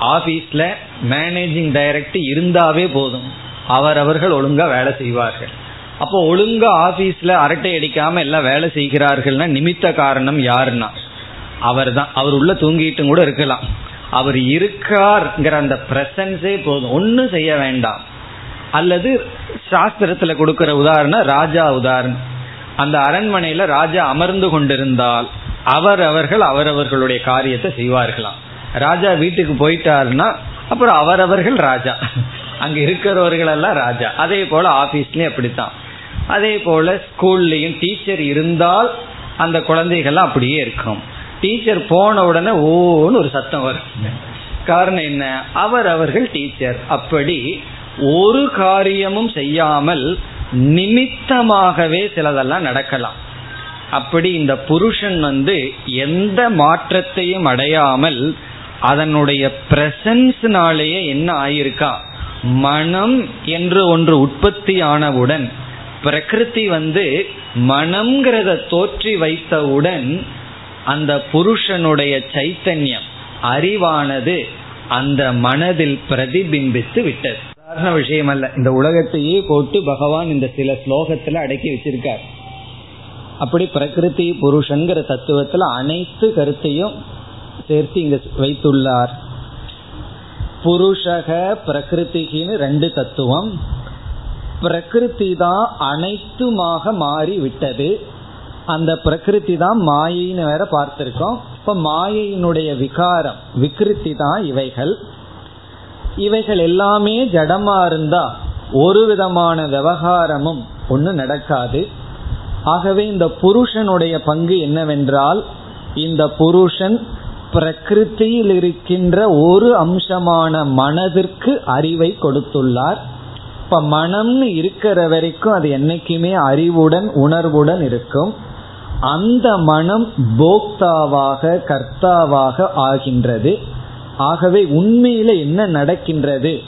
ஆபீஸ்ல மேனேஜிங் டைரக்டர் இருந்தாவே போதும். அவரவர்கள் ஒழுங்கா வேலை செய்வார்கள். அப்போ ஒழுங்கா ஆபீஸ்ல அரட்டை அடிக்காம எல்லாம் வேலை செய்கிறார்கள்னா நிமித்த காரணம் யாருன்னா? அவர் தான் அவர் உள்ள தூங்கிட்டு கூட இருக்கலாம். அவர் இருக்கார்ங்கிற அந்த பிரசன்ஸே போதும். ஒன்றும் செய்ய வேண்டாம். அல்லது சாஸ்திரத்துல கொடுக்கிற உதாரணம் ராஜா உதாரணம். அந்த அரண்மனையில ராஜா அமர்ந்து கொண்டிருந்தால் அவர் அவர்கள் அவரவர்களுடைய காரியத்தை செய்வார்களாம். ராஜா வீட்டுக்கு போயிட்டாருன்னா அப்புறம் அவரவர்கள் ராஜா. அங்க இருக்கிறவர்கள் எல்லாம் ராஜா. அதே போல ஆபீஸ்லயும் அப்படித்தான். அதே போல ஸ்கூல்லையும் டீச்சர் இருந்தால் அந்த குழந்தைகள்லாம் அப்படியே இருக்கும். டீச்சர் போன உடனே ஓன்னு ஒரு சத்தம் வரும். காரணம் என்ன? அவர் அவர்கள் டீச்சர் அப்படி ஒரு காரியமும் செய்யாமல் நிமித்தமாகவே சிலதெல்லாம் நடக்கலாம். அப்படி இந்த புருஷன் வந்து எந்த மாற்றத்தையும் அடையாமல் அதனுடைய பிரசன்ஸ்னாலேயே என்ன ஆயிருக்கா? மனம் என்று ஒன்று உற்பத்தி ஆனவுடன் பிரகிருதி வந்து மனம்ங்கிறத தோற்றி வைத்தவுடன் அந்த புருஷனுடைய சைத்தன்யம் அறிவானது அந்த மனதில் பிரதிபிம்பித்து விட்டது. சாதாரண விஷயம் அல்ல இந்த உலகத்தையே போட்டு பகவான் இந்த சில ஸ்லோகத்துல அடக்கி வச்சிருக்கார். அப்படி பிரகிருதி புருஷன்கிற தத்துவத்துல அனைத்து கருத்தையும் சேர்த்து இங்க வைத்துள்ளார். புருஷக பிரகிருதிகின்னு ரெண்டு தத்துவம். பிரகிருதி தான் அனைத்துமாக மாறி விட்டது. அந்த பிரகிருதி தான் மாயின்னு வேற பார்த்திருக்கோம். இப்ப மாயையினுடைய விகாரம் விகிருத்தி தான் இவைகள். இவைகள் எல்லாமே ஜடமா இருந்தா ஒரு விதமான விவகாரமும் ஒன்று நடக்காது. ஆகவே இந்த புருஷனுடைய பங்கு என்னவென்றால் இந்த புருஷன் பிரகிருத்தியில் இருக்கின்ற ஒரு அம்சமான மனதிற்கு அறிவை கொடுத்துள்ளார். இப்ப மனம்னு இருக்கிற வரைக்கும் அது என்னைக்குமே அறிவுடன் உணர்வுடன் இருக்கும். அந்த மனம் போக்தாவாக கர்த்தாவாக ஆகின்றது. ஆகவே உண்மையில என்ன நடக்கின்றது?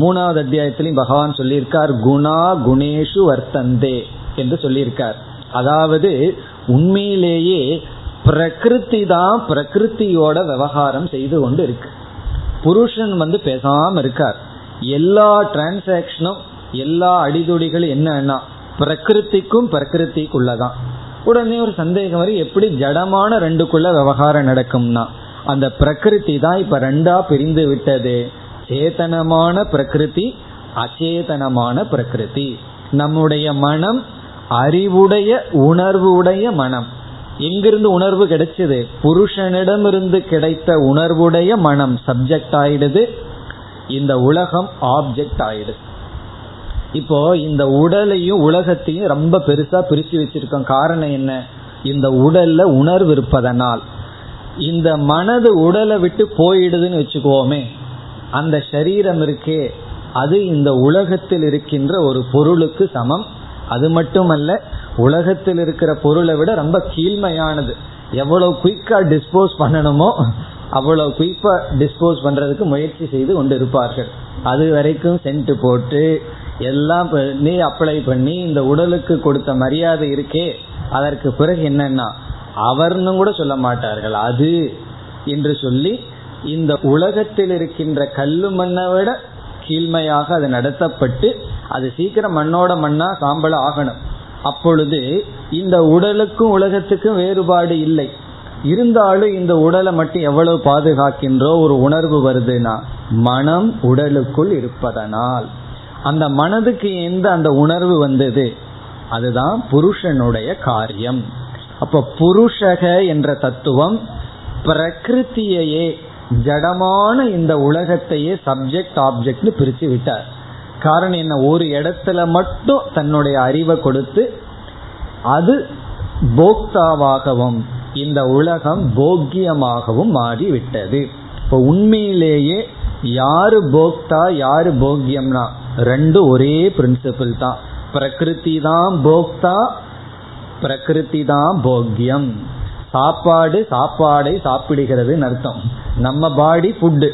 மூணாவது அத்தியாயத்திலையும் பகவான் சொல்லியிருக்கார் குணா குணேஷு வர்த்தந்தே என்று சொல்லியிருக்கார். அதாவது உண்மையிலேயே பிரகிருதி தான் பிரகிருத்தியோட விவகாரம் செய்து கொண்டு இருக்கு. புருஷன் வந்து பேசாம இருக்கார். எல்லா டிரான்சாக்சனும் எல்லா அடிதுடிகளும் என்னன்னா பிரகிருத்திக்கும் பிரகிருத்திக்குள்ளதான். உடனே ஒரு சந்தேகம் வரும் எப்படி ஜடமான ரெண்டுக்குள்ள விவகாரம் நடக்கும்னா? அந்த பிரகிருதி தான் இப்ப ரெண்டா பிரிந்து விட்டது. சேதனமான பிரகிருதி அச்சேதனமான பிரகிருதி. நம்முடைய மனம் அறிவுடைய உணர்வுடைய மனம். எங்கிருந்து உணர்வு கிடைச்சது? புருஷனிடமிருந்து கிடைத்த உணர்வுடைய மனம் சப்ஜெக்ட் ஆயிடுது. இந்த உலகம் ஆப்ஜெக்ட் ஆயிடுது. இப்போ இந்த உடலையும் உலகத்தையும் ரொம்ப பெருசா பிரிச்சு வச்சிருக்கோம். காரணம் என்ன? இந்த உடல்ல உணர்வு இருப்பதனால். இந்த மனது உடலை விட்டு போயிடுதுன்னு வச்சுக்கோமே அந்த சரீரம் இருக்கே அது இந்த உலகத்தில் இருக்கின்ற ஒரு பொருளுக்கு சமம். அது மட்டுமல்ல உலகத்தில் இருக்கிற பொருளை விட ரொம்ப கீழ்மையானது. எவ்வளவு குயிக்கா டிஸ்போஸ் பண்ணணுமோ அவ்வளவு குயிக்கா டிஸ்போஸ் பண்றதுக்கு முயற்சி செய்து கொண்டு இருப்பார்கள் அது வரைக்கும் சென்ட் போட்டு எல்லாம் பண்ணி அப்ளை பண்ணி இந்த உடலுக்கு கொடுத்த மரியாதை இருக்கே அதற்கு பிறகு என்னன்னா அவர்னு கூட சொல்ல மாட்டார்கள். அது என்று சொல்லி இந்த உலகத்தில் இருக்கின்ற கல்லு மண்ணை விட கீழ்மையாக அது நடத்தப்பட்டு அது சீக்கிரம் மண்ணோட மண்ணா சாம்பல ஆகணும். அப்பொழுது இந்த உடலுக்கும் உலகத்துக்கும் வேறுபாடு இல்லை. இருந்தாலும் இந்த உடலை மட்டும் எவ்வளவு பாதுகாக்கின்றோ ஒரு உணர்வு வருதுன்னா மனம் உடலுக்குள் இருப்பதனால். அந்த மனதுக்கு எந்த அந்த உணர்வு வந்தது? அதுதான் புருஷனுடைய காரியம். அப்ப புருஷக என்ற தத்துவம் பிரகிருத்தியையே ஜடமான இந்த உலகத்தையே சப்ஜெக்ட் ஆப்ஜெக்ட்னு பிரித்து விட்டார். காரணம் என்ன? ஒரு இடத்துல மட்டும் தன்னுடைய அறிவை கொடுத்து அது போக்தாவாகவும் இந்த உலகம் போக்கியமாகவும் மாறிவிட்டது. இப்போ உண்மையிலேயே யாரு போக்தா யாரு போக்கியம்னா ரெண்டும் ஒரே பிரின்சிபிள் தான். பிரகிருதி தான் போக்தா பிரகிருதி தான் போக்கியம் சாப்பாடு சாப்பாடை சாப்பிடுகிறதுன்னு அர்த்தம். நம்ம பாடி ஃபுட்டு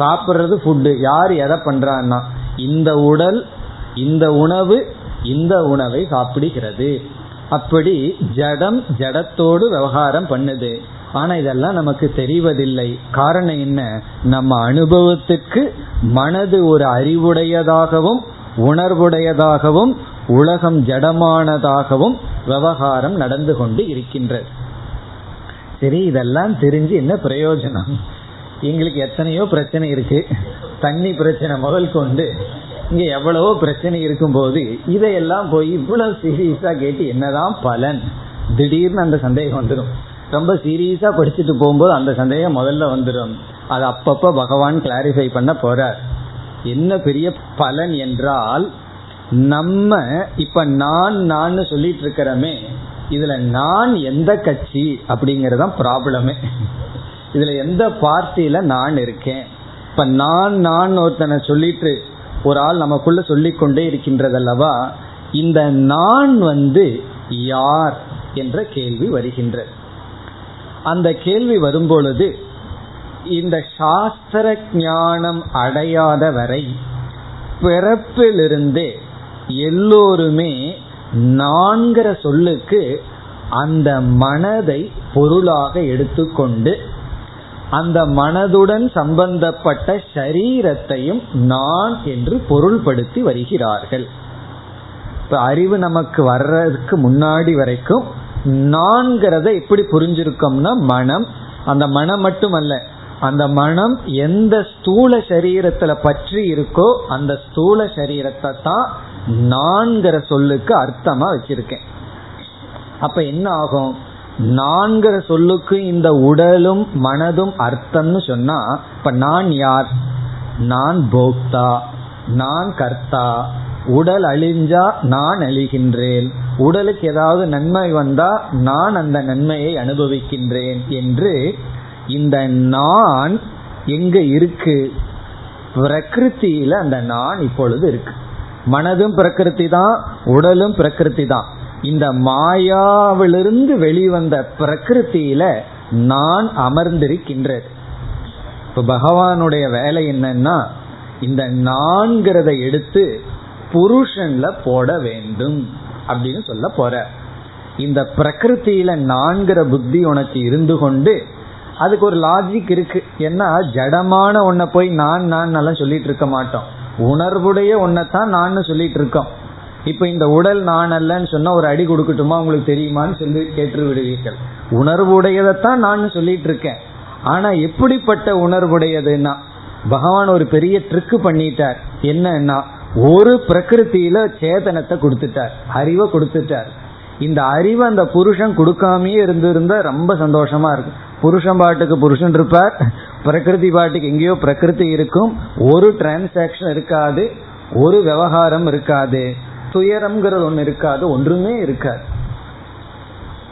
சாப்பிட்றது ஃபுட்டு யார் எதை பண்றான்னா இந்த உடல் இந்த உணவு இந்த உணவை சாப்பிடுகிறது. அப்படி ஜடம் ஜடத்தோடு விவகாரம் பண்ணுது. ஆனா இதெல்லாம் நமக்கு தெரிவதில்லை. காரணம் என்ன? நம்ம அனுபவத்துக்கு மனது ஒரு அறிவுடையதாகவும் உணர்வுடையதாகவும் உலகம் ஜடமானதாகவும் விவகாரம் நடந்து கொண்டு இருக்கின்றது. சரி இதெல்லாம் தெரிஞ்சு என்ன பிரயோஜனம்? எங்களுக்கு எத்தனையோ பிரச்சனை இருக்கு. தண்ணி பிரச்சனை முதல் கொண்டு இங்க எவ்வளவோ பிரச்சனை இருக்கும் போது இதையெல்லாம் போய் இவ்வளவு சீரியஸா கேட்டு என்னதான் பலன்? திடீர்னு அந்த சந்தேகம் வந்துடும் ரொம்ப சீரியஸா படிச்சுட்டு போகும்போது அந்த சந்தேகம் முதல்ல வந்துடும் அது அப்பப்ப பகவான் கிளாரிஃபை பண்ண போறார். என்ன பெரிய பலன் என்றால் நம்ம இப்ப நான் நான் சொல்லிட்டு இருக்கிறோமே இதுல நான் எந்த கட்சி அப்படிங்கறதான் ப்ராப்ளமே இதுல எந்த பார்ட்டியில நான் இருக்கேன்? இப்ப நான் நான் ஒருத்தனை சொல்லிட்டு ஒரு ஆள் நமக்குள்ள சொல்லிக்கொண்டே இருக்கின்றதல்லவா இந்த நான் வந்து யார் என்ற கேள்வி வருகின்றது. அந்த கேள்வி வரும்பொழுது இந்த சாஸ்திர ஞானம் அடையாத வரை பிறப்பிலிருந்தே எல்லோருமே நான்கிற சொல்லுக்கு அந்த மனதை பொருளாக எடுத்துக்கொண்டு அந்த மனதுடன் சம்பந்தப்பட்ட சரீரத்தையும் நான் என்று பொருள்படுத்தி வருகிறார்கள். இப்ப அறிவு நமக்கு வர்றதுக்கு முன்னாடி வரைக்கும் நான்கிறத எப்படி புரிஞ்சிருக்கோம்னா மனம். அந்த மனம் மட்டுமல்ல அந்த மனம் எந்த ஸ்தூல சரீரத்துல பற்றி இருக்கோ அந்த ஸ்தூல சரீரத்தை தான் நான்கிற சொல்லுக்கு அர்த்தமா வச்சிருக்கேன். அப்ப என்ன ஆகும்? நான்கிற சொல்லுக்கு இந்த உடலும் மனதும் அர்த்தம்னு சொன்னா இப்ப நான் யார்? நான் போக்தா. நான் கர்த்தா. உடல் அழிஞ்சா நான் அழிகின்றேன். உடலுக்கு ஏதாவது நன்மை வந்தா நான் அந்த நன்மையை அனுபவிக்கின்றேன் என்று இந்த நான் எங்க இருக்கு? பிரகிருத்தியில அந்த நான் இப்பொழுது இருக்கு. மனதும் பிரகிருதி தான் உடலும் பிரகிருதி தான். இந்த மாயாவிலிருந்து வெளிவந்த பிரகிருத்தியில நான் அமர்ந்திருக்கின்றது. இப்போ பகவானுடைய வேலை என்னன்னா இந்த நான்கிறத எடுத்து புருஷன்ல போட வேண்டும் அப்படின்னு சொல்ல போற. இந்த பிரகிருத்தியில நான்கிற புத்தி உனக்கு இருந்து கொண்டு அதுக்கு ஒரு லாஜிக் இருக்கு. ஏன்னா ஜடமான ஒன்ன போய் நான் நான் எல்லாம் சொல்லிட்டு இருக்க மாட்டோம். உணர்வுடைய ஒன்னதான் நான் சொல்லிட்டு இருக்கோம். இப்ப இந்த உடல் நான் அல்லன்னு சொன்னா ஒரு அடி கொடுக்கட்டுமா? உங்களுக்கு தெரியுமான்னு சொல்லி கேட்டு விடுவீர்கள் உணர்வுடையதைத்தான் நான் சொல்லிட்டு இருக்கேன். ஆனா எப்படிப்பட்ட உணர்வுடையதுன்னா பகவான் ஒரு பெரிய ட்ரிக்கு பண்ணிட்டார். என்னன்னா ஒரு பிரகிருத்தியில சேதனத்தை கொடுத்துட்டார் அறிவை கொடுத்துட்டார். இந்த அறிவை அந்த புருஷன் கொடுக்காமயே இருந்திருந்தா ரொம்ப சந்தோஷமா இருக்கும் புருஷன் பாட்டுக்கு புருஷன் இருப்பார் பிரகிருதி பாட்டுக்கு எங்கேயோ பிரகிருதி இருக்கும் ஒரு டிரான்சாக்சன் இருக்காது ஒரு விவகாரம் இருக்காது துயரம்ங்கிறது ஒன்று இருக்காது ஒன்றுமே இருக்காது.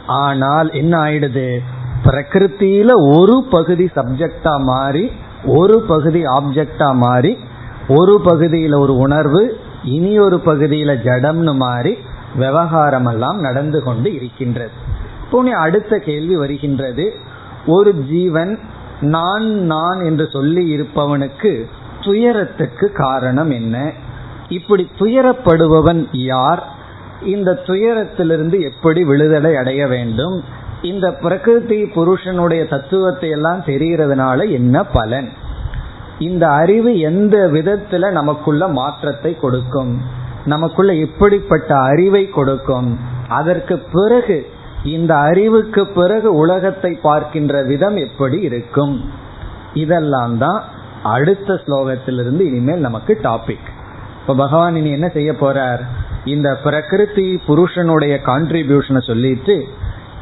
ஆனால் என்ன ஆயிடுது? பிரகிருத்தியில ஒரு பகுதி சப்ஜெக்டா மாறி ஒரு பகுதி ஆப்ஜெக்டா மாறி ஒரு பகுதியில் ஒரு உணர்வு இனி ஒரு பகுதியில் ஜடம்னு மாறி விவகாரம் எல்லாம் நடந்து கொண்டு இருக்கின்றது. இப்போ அடுத்த கேள்வி வருகின்றது. ஒரு ஜீவன் நான் நான் என்று சொல்லி இருப்பவனுக்கு துயரத்துக்கு காரணம் என்ன? இப்படி துயரப்படுபவன் யார்? இந்த துயரத்திலிருந்து எப்படி விடுதலை அடைய வேண்டும்? இந்த பிரகிருதி புருஷனுடைய தத்துவத்தை எல்லாம் தெரிகிறதுனால என்ன பலன்? இந்த அறிவு எந்த விதத்துல நமக்குள்ள மாற்றத்தை கொடுக்கும்? நமக்குள்ள எப்படிப்பட்ட அறிவை கொடுக்கும். அதற்கு பிறகு இந்த அறிவுக்கு பிறகு உலகத்தை பார்க்கின்ற விதம் எப்படி இருக்கும்? இதெல்லாம் தான் அடுத்த ஸ்லோகத்திலிருந்து இனிமேல் நமக்கு டாபிக் இப்போ பகவான் இனி என்ன செய்ய போறார்? இந்த பிரகிருதி புருஷனுடைய கான்ட்ரிபியூஷனை சொல்லிட்டு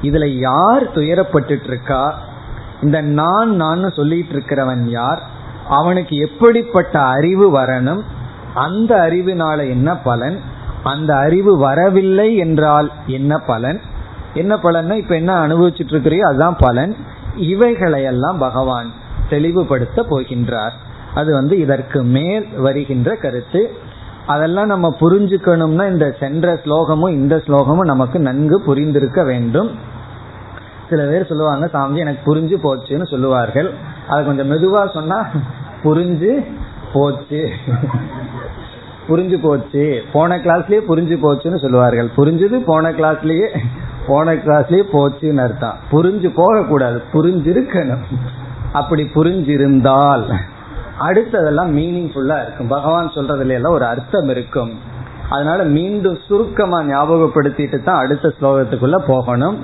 இதுல யார் துயரப்பட்டு இருக்கா? இந்த நான் நான் சொல்லிட்டு இருக்கிறவன் யார்? அவனுக்கு எப்படிப்பட்ட அறிவு வரணும்? அந்த அறிவினால என்ன பலன்? அந்த அறிவு வரவில்லை என்றால் என்ன பலன்? என்ன பலன்னா இப்ப என்ன அனுபவிச்சுட்டு இருக்கிறியோ அதுதான் பலன். இவைகளையெல்லாம் பகவான் தெளிவுபடுத்த போகின்றார். அது வந்து இதற்கு மேல் வருகின்ற கருத்து. அதெல்லாம் நம்ம புரிஞ்சுக்கணும்னா இந்த சென்ற ஸ்லோகமும் இந்த ஸ்லோகமும் நமக்கு நன்கு புரிந்திருக்க வேண்டும். சில பேர் சொல்லுவாங்க சாமி எனக்கு புரிஞ்சு போச்சுன்னு சொல்லுவார்கள். அதை கொஞ்சம் மெதுவா சொன்னா புரிஞ்சு போச்சு. புரிஞ்சு போச்சு. போன கிளாஸ்லயே புரிஞ்சு போச்சுன்னு சொல்லுவார்கள். புரிஞ்சது போன கிளாஸ்லயே போன கிளாஸ்லயே போச்சுன்னு அர்த்தம். புரிஞ்சு போக கூடாது புரிஞ்சிருக்கணும். அப்படி புரிஞ்சிருந்தால். அடுத்ததெல்லாம் மீனிங்ஃபுல்லா இருக்கும். பகவான் சொல்றதுல எல்லாம் ஒரு அர்த்தம் இருக்கும். அதனால மீண்டும் சுருக்கமா ஞாபகப்படுத்திட்டு தான் அடுத்த ஸ்லோகத்துக்குள்ள போகணும்.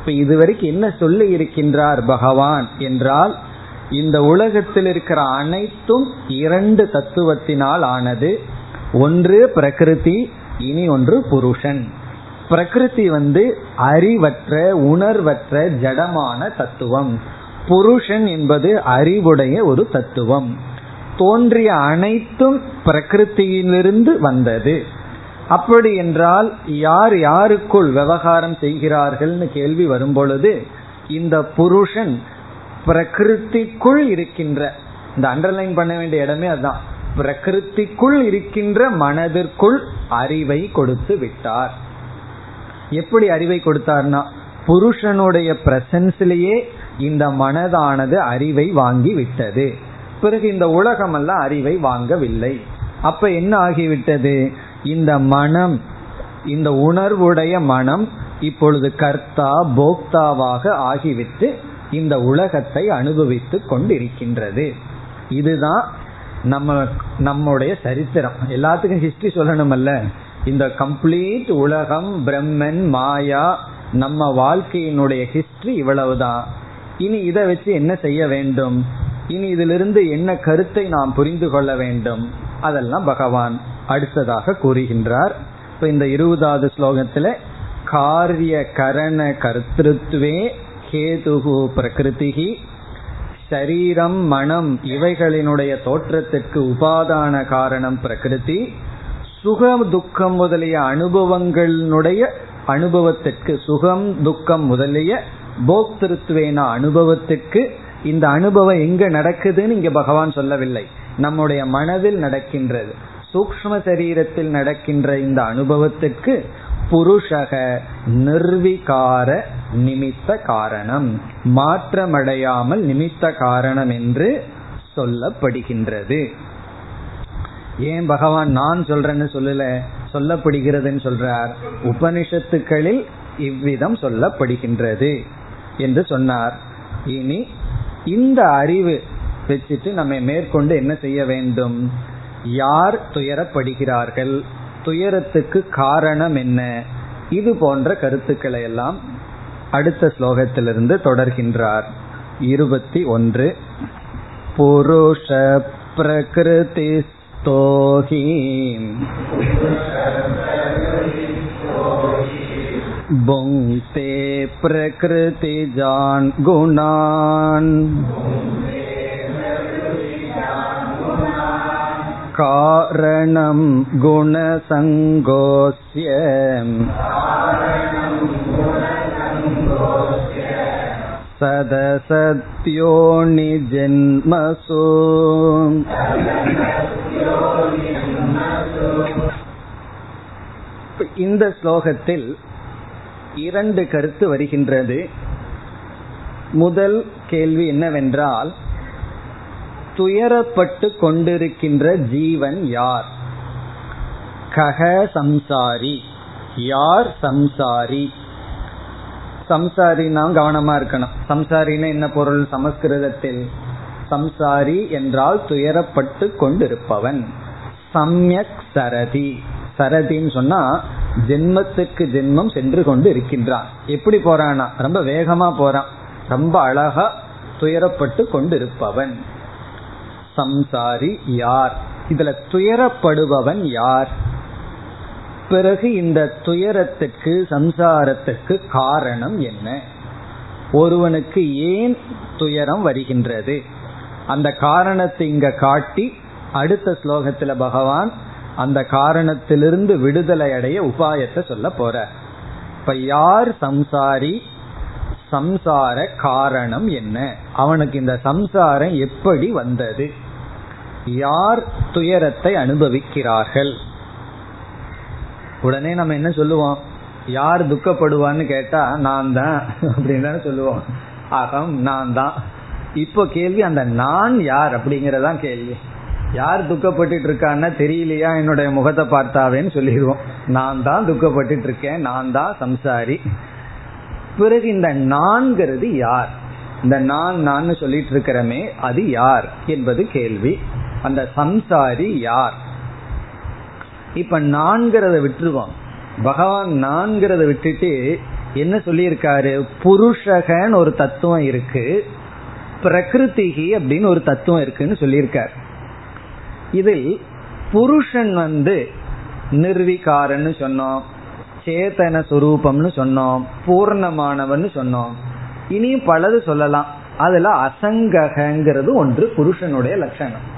இப்ப இதுவரைக்கும் என்ன சொல்லி இருக்கின்றார் பகவான் என்றால் இந்த உலகத்தில் இருக்கிற அனைத்தும் இரண்டு தத்துவத்தினால் ஆனது ஒன்று பிரகிருதி இனி ஒன்று புருஷன். பிரகிருதி வந்து அறிவற்ற உணர்வற்ற ஜடமான தத்துவம். புருஷன் என்பது அறிவுடைய ஒரு தத்துவம். தோன்றிய அனைத்தும் பிரகிருத்தியிலிருந்து வந்தது. அப்படி என்றால் யார் யாருக்குள் விவகாரம் செய்கிறார்கள்னு கேள்வி வரும் பொழுது இந்த புருஷன் பிரகிருத்திக்குள் இருக்கின்ற இந்த அண்டர்லைன் பண்ண வேண்டிய இடமே அதுதான். பிரகிருத்திக்குள் இருக்கின்ற மனதிற்குள் அறிவை கொடுத்து விட்டார். எப்படி அறிவை கொடுத்தார்னா புருஷனுடைய பிரசன்ஸ்லேயே இந்த மனதானது அறிவை வாங்கி விட்டது. பிறகு இந்த உலகம் எல்லாம் அறிவை வாங்கவில்லை. அப்ப என்ன ஆகிவிட்டது? இந்த மனம் இந்த உணர்வுடைய மனம் இப்பொழுது கர்த்தா போக்தாவாக ஆகிவிட்டு இந்த உலகத்தை அனுபவித்து கொண்டிருக்கின்றது. இதுதான் நம்ம நம்முடைய சரித்திரம். எல்லாத்துக்கும் ஹிஸ்டரி சொல்லணுமல்ல. இந்த கம்ப்ளீட் உலகம் பிரம்மன் மாயா நம்ம வாழ்க்கையினுடைய ஹிஸ்டரி இவ்வளவுதான். இனி இதை வச்சு என்ன செய்ய வேண்டும்? இனி இதிலிருந்து என்ன கருத்தை நாம் புரிந்து கொள்ள வேண்டும்? அதெல்லாம் பகவான் அடுத்ததாக கூறுகின்றார். இப்ப இந்த இருபதாவது ஸ்லோகத்துல காரிய கரண கர்த்திருவே கேதுகு பிரகிருதிகி சரீரம் மனம் இவைகளினுடைய தோற்றத்திற்கு உபாதான காரணம் பிரகிருதி. சுகம் துக்கம் முதலிய அனுபவங்களினுடைய அனுபவத்திற்கு சுகம் துக்கம் முதலிய போக்திருத்துவேன அனுபவத்திற்கு இந்த அனுபவம் எங்க நடக்குதுன்னு இங்க பகவான் சொல்லவில்லை. நம்முடைய மனதில் நடக்கின்றது. சூக்ம சரீரத்தில் நடக்கின்ற இந்த அனுபவத்திற்கு புருஷக நிர்விகார நிமித்த காரணம். மாற்றமடையாமல் நிமித்த காரணம் என்று சொல்லப்படுகின்றது. ஏன் பகவான் நான் சொல்றேன்னு சொல்லல? சொல்லப்படுகிறதுன்னு சொல்றார். உபனிஷத்துக்களில் இவ்விதம் சொல்லப்படுகின்றது என்று சொன்னார். இனி இந்த அறிவு வச்சுட்டு நம்ம மேற்கொண்டு என்ன செய்ய வேண்டும்? யார் துயரப்படுகிறார்கள் துயரத்துக்கு காரணம் என்ன இது போன்ற கருத்துக்களை எல்லாம் அடுத்த ஸ்லோகத்திலிருந்து தொடர்கின்றார் இருபத்தி ஒன்று புருஷ பிரகிருதி स्तोहि भुङ्क्ते प्रकृतिजान् गुणान् कारणं गुणसङ्गोऽस्य सदसत्यो निजन्मसु இந்த ஸ்லோகத்தில் இரண்டு கருத்து வருகின்றது முதல் கேள்வி என்னவென்றால் துயரப்பட்டு கொண்டிருக்கின்ற ஜீவன் யார்? கக சம்சாரி. யார் சம்சாரி? சம்சாரினா கவனமா இருக்கணும். சம்சாரின்னு என்ன பொருள்? சமஸ்கிருதத்தில். சம்சாரி என்றால் துயரப்பட்டு கொண்டிருப்பவன். சம்யக் சரதி. சரதின்னு சொன்னா ஜென்மத்துக்கு ஜென்மம் சென்று கொண்டு இருக்கின்றான் எப்படி போறானா ரொம்ப வேகமா போறான். ரொம்ப அழகா துயரப்பட்டு கொண்டிருப்பவன். சம்சாரி யார்? இதுல துயரப்படுபவன் யார்? பிறகு இந்த துயரத்துக்கு சம்சாரத்துக்கு காரணம் என்ன? ஒருவனுக்கு ஏன் துயரம் வருகின்றது? அந்த காரணத்தை இங்க காட்டி அடுத்த ஸ்லோகத்துல பகவான் அந்த காரணத்திலிருந்து விடுதலை அடைய உபாயத்தை சொல்ல போற. இப்ப யார் சம்சாரி? சம்சார காரணம் என்ன? அவனுக்கு இந்த சம்சாரம் எப்படி வந்தது? யார் துயரத்தை அனுபவிக்கிறார்கள்? உடனே நம்ம என்ன சொல்லுவோம்? யார் துக்கப்படுவான்னு கேட்டா நான் தான் அப்படின்னு சொல்லுவோம். அகம் நான் தான். இப்போ கேள்வி அந்த நான் யார் அப்படிங்கறதான் கேள்வி. யார் துக்கப்பட்டு இருக்கான்னா தெரியலையா? என்னுடைய முகத்தை பார்த்தாவேன்னு சொல்லிடுவோம். நான் தான் துக்கப்பட்டு இருக்கேன் நான் தான் சம்சாரி. பிறகு இந்த நான்கிறது யார்? இந்த நான் நான் சொல்லிட்டு இருக்கிறமே அது யார்? என்பது கேள்வி. அந்த சம்சாரி யார்? இப்ப நான்கிறத விட்டுருவோம். பகவான் நான்கிறத விட்டுட்டு என்ன சொல்லியிருக்காரு? புருஷகன் ஒரு தத்துவம் இருக்கு. பிரகிருதிகி அப்படின்னு ஒரு தத்துவம் இருக்குன்னு சொல்லியிருக்காரு. இதில் புருஷன் வந்து நிர்விகாரன்னு சொன்னோம் சேதன சுரூபம்னு சொன்னோம் பூர்ணமானவன் சொன்னோம். இனியும் பலது சொல்லலாம். அதுல அசங்ககங்கிறது ஒன்று புருஷனுடைய லட்சணம்.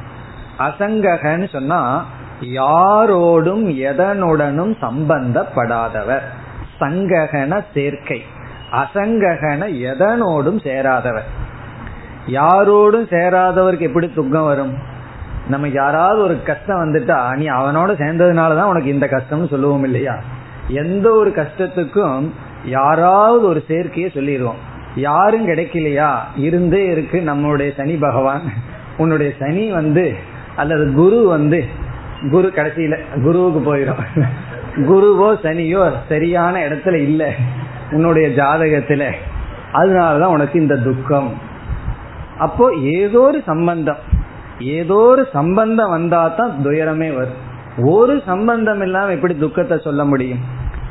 அசங்ககன்னு சொன்னா யாரோடும் எதனுடனும் சம்பந்தப்படாதவர். சங்ககன சேர்க்கை. அசங்ககன எதனோடும் சேராதவர். யாரோடும் சேராதவருக்கு எப்படி துக்கம் வரும்? நம்ம யாராவது ஒரு கஷ்டம் வந்துட்டா நீ அவனோட சேர்ந்ததுனாலதான் உனக்கு இந்த கஷ்டம்னு சொல்லுவோம் இல்லையா? எந்த ஒரு கஷ்டத்துக்கும் யாராவது ஒரு சேர்க்கையை சொல்லிடுவோம். யாரும் கிடைக்கலையா? இருந்தே இருக்கு நம்மளுடைய சனி பகவான். உன்னுடைய சனி வந்து அல்லது குரு வந்து குரு கடைசியில குருவுக்கு போயிடும். குருவோ சனியோ சரியான இடத்துல இல்லை. உன்னுடைய ஜாதகத்துல. அதனாலதான் உனக்கு இந்த துக்கம். அப்போ ஏதோ ஒரு சம்பந்தம் ஏதோ ஒரு சம்பந்தம் வந்தா தான் துயரமே வரும். ஒரு சம்பந்தம் இல்லாம எப்படி துக்கத்தை சொல்ல முடியும்?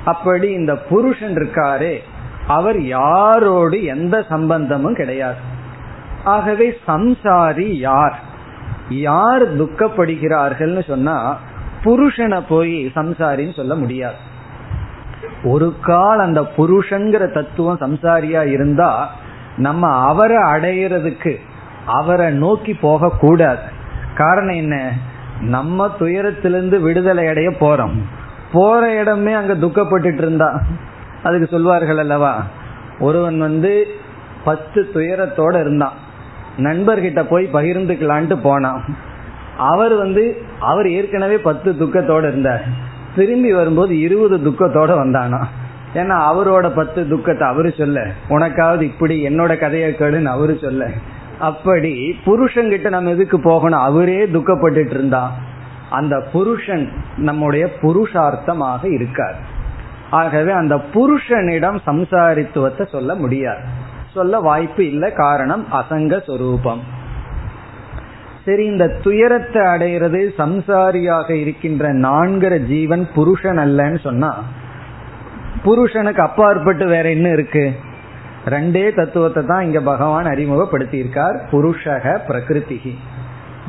அப்படி இந்த புருஷன் இருக்காரே அவர் யாரோடு எந்த சம்பந்தமும் கிடையாது. ஆகவே சம்சாரி யார்? யார் துக்கப்படுகிறார்கள்னு சொன்னா புருஷனை போய் சம்சாரின்னு சொல்ல முடியாது. ஒரு கால் அந்த புருஷன்கிற தத்துவம் சம்சாரியா இருந்தா நம்ம அவரை அடையிறதுக்கு அவரை நோக்கி போக கூடாது. காரணம் என்ன? நம்ம துயரத்திலிருந்து விடுதலை அடைய போறோம். போற இடமே அங்க துக்கப்பட்டுட்டு இருந்தா. அதுக்கு சொல்வார்கள் அல்லவா? ஒருவன் வந்து பத்து துயரத்தோட இருந்தான். நண்பர்கிட்ட போய் பகிர்ந்துக்கலான்ட்டு போனான். அவர் வந்து அவர் ஏற்கனவே பத்து துக்கத்தோடு இருந்தார். திரும்பி வரும்போது இருபது துக்கத்தோட வந்தானா ஏன்னா அவரோட பத்து துக்கத்தை அவரு சொல்ல. உனக்காவது இப்படி என்னோட கதையை கேளுன்னு அவரு சொல்ல. அப்படி புருஷன்கிட்ட நம்ம எதுக்கு போகணும்? அவரே துக்கப்பட்டுட்டு இருந்தான். அந்த புருஷன் நம்முடைய புருஷார்த்தமாக இருக்கார். ஆகவே அந்த புருஷனிடம் சம்சாரித்துவத்தை சொல்ல முடியாது. சொல்ல வாய்ப்பு இல்லை காரணம் அசங்க சொரூபம். சரி இந்த துயரத்தை அடைகிறது சம்சாரியாக இருக்கின்ற நான்கிற ஜீவன் புருஷன் அல்லன்னு சொன்னா புருஷனுக்கு அப்பாற்பட்டு வேற என்ன இருக்கு? ரெண்டே தத்துவத்தை தான் இங்க பகவான் அறிமுகப்படுத்தி இருக்கார் புருஷக பிரகிருதிகி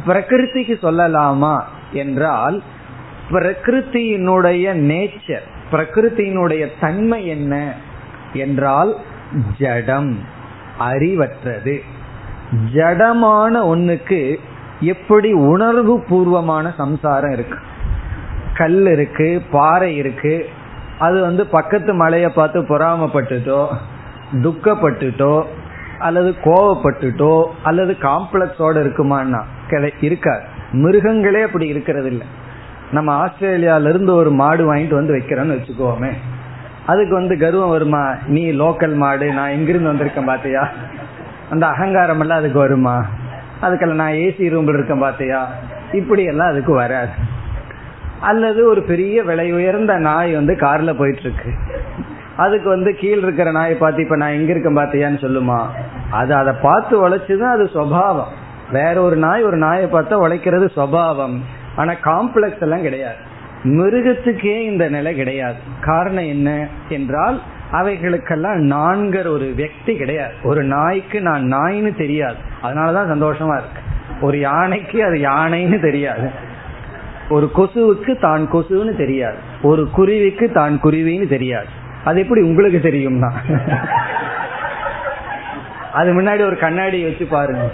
பிரகிருதிக்கு சொல்லலாமா என்றால் பிரகிருத்தியினுடைய நேச்சர் பிரகிருத்தியினுடைய தன்மை என்ன என்றால் ஜடம் அறிவற்றது. ஜடமான ஒண்ணுக்கு எப்படி உணர்வு பூர்வமான சம்சாரம் இருக்கு? கல் இருக்கு பாறை இருக்கு அது வந்து பக்கத்து மலையை பார்த்து பொறாமப்பட்டுட்டோ துக்கப்பட்டுட்டோ அல்லது கோவப்பட்டுட்டோ அல்லது காம்ப்ளெக்ஸோட இருக்குமான்னா இருக்காது. மிருகங்களே அப்படி இருக்கிறது இல்லை நம்ம ஆஸ்திரேலியால இருந்து ஒரு மாடு வாங்கிட்டு வந்து வைக்கிறோம்னு வச்சுக்கோமே. அதுக்கு வந்து கர்வம் வருமா? நீ லோக்கல் மாடு நான் எங்கிருந்து வந்திருக்கேன் பாத்தியா? அந்த அகங்காரம் எல்லாம் அதுக்கு வருமா? அதுக்கெல்லாம் நான் ஏசி ரூம்ல இருக்கேன் பாத்தியா? இப்படி எல்லாம் அதுக்கு வராது. அல்லது ஒரு பெரிய விலை உயர்ந்த நாய் வந்து கார்ல போயிட்டு இருக்கு அதுக்கு வந்து கீழ் இருக்கிற நாயை பார்த்து இப்ப நான் எங்க இருக்கேன் பாத்தியான்னு சொல்லுமா? அது அதை பார்த்து உழைச்சுதான் அது சுவாவம் வேற ஒரு நாய் ஒரு நாயை பார்த்தா உழைக்கிறது சுவாவம் ஆனா காம்ப்ளெக்ஸ் எல்லாம் கிடையாது. மிருகத்துக்கே இந்த நிலை கிடையாது. காரணம் என்ன என்றால் அவைகளுக்கெல்லாம் நான்கர் ஒரு வெக்தி கிடையாது. ஒரு நாய்க்கு நான் நாய்னு தெரியாது. அதனாலதான் சந்தோஷமா இருக்கு. ஒரு யானைக்கு அது யானைன்னு தெரியாது. ஒரு கொசுவுக்கு தான் கொசுன்னு தெரியாது. ஒரு குருவிக்கு தான் குருவின்னு தெரியாது. அது எப்படி உங்களுக்கு தெரியும்னா? அது முன்னாடி ஒரு கண்ணாடி வச்சு பாருங்க.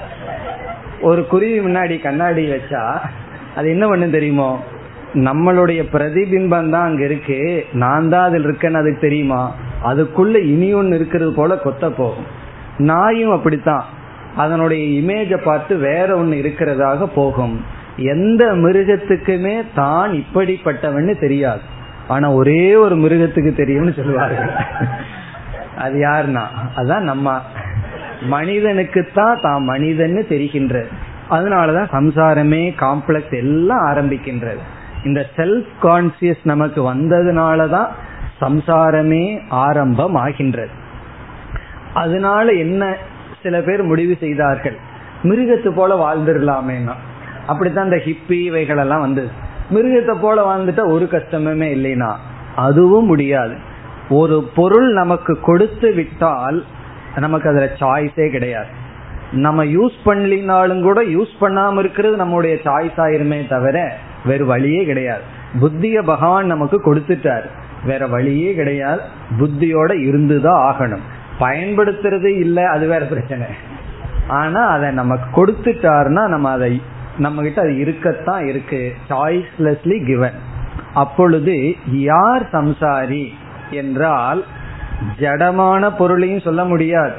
ஒரு குருவி முன்னாடி கண்ணாடி வச்சா அது என்ன பண்ணும் தெரியுமோ? நம்மளுடைய பிரதிபிம்பம் தான் அங்க இருக்கு. நான் தான் அதில் இருக்கேன்னு அதுக்கு தெரியுமா? அதுக்குள்ள இனி ஒன்று இருக்கிறது போல கொத்த போகும். நாயும் அப்படித்தான். அதனுடைய இமேஜை பார்த்து வேற ஒன்று இருக்கிறதாக போகும். எந்த மிருகத்துக்குமே தான் இப்படிப்பட்டவன்னு தெரியாது. ஆனா ஒரே ஒரு மிருகத்துக்கு தெரியும்னு சொல்லுவார்கள். அது யாருன்னா? அதான் நம்ம. மனிதனுக்குத்தான் தான் மனிதன்னு தெரிகின்றது. அதனாலதான் சம்சாரமே காம்ப்ளெக்ஸ் எல்லாம் ஆரம்பிக்கின்றது. இந்த செல்ஃப் கான்சியஸ் நமக்கு வந்ததுனாலதான் சம்சாரமே ஆரம்பம் ஆகின்றது அதனால என்ன சில பேர் முடிவு செய்தார்கள். மிருகத்து போல வாழ்ந்துடலாமேனா அப்படித்தான் இந்த ஹிப்பி இவைகள் எல்லாம் வந்தது. மிருகத்தை போல வாழ்ந்துட்டா ஒரு கஷ்டமுமே இல்லைனா அதுவும் முடியாது. ஒரு பொருள் நமக்கு கொடுத்து விட்டால் நமக்கு அதுல சாய்ஸே கிடையாது. நம்ம யூஸ் பண்ணலினாலும் கூட யூஸ் பண்ணாம இருக்கிறது நம்முடைய சாய்ஸ் ஆயிருமே தவிர வேறு வழியே கிடையாது. புத்திய பகவான் நமக்கு கொடுத்துட்டார். வேற வழியே கிடையாது. புத்தியோட இருந்துதான் ஆகணும். பயன்படுத்துறது இல்லை அது வேற பிரச்சனை. ஆனா அதை நமக்கு கொடுத்துட்டாருன்னா நம்ம அதை நம்ம கிட்ட அது இருக்கத்தான் இருக்கு. சாய்ஸ்லெஸ்லி கிவன் அப்பொழுது யார் சம்சாரி என்றால் ஜடமான பொருளையும் சொல்ல முடியாது.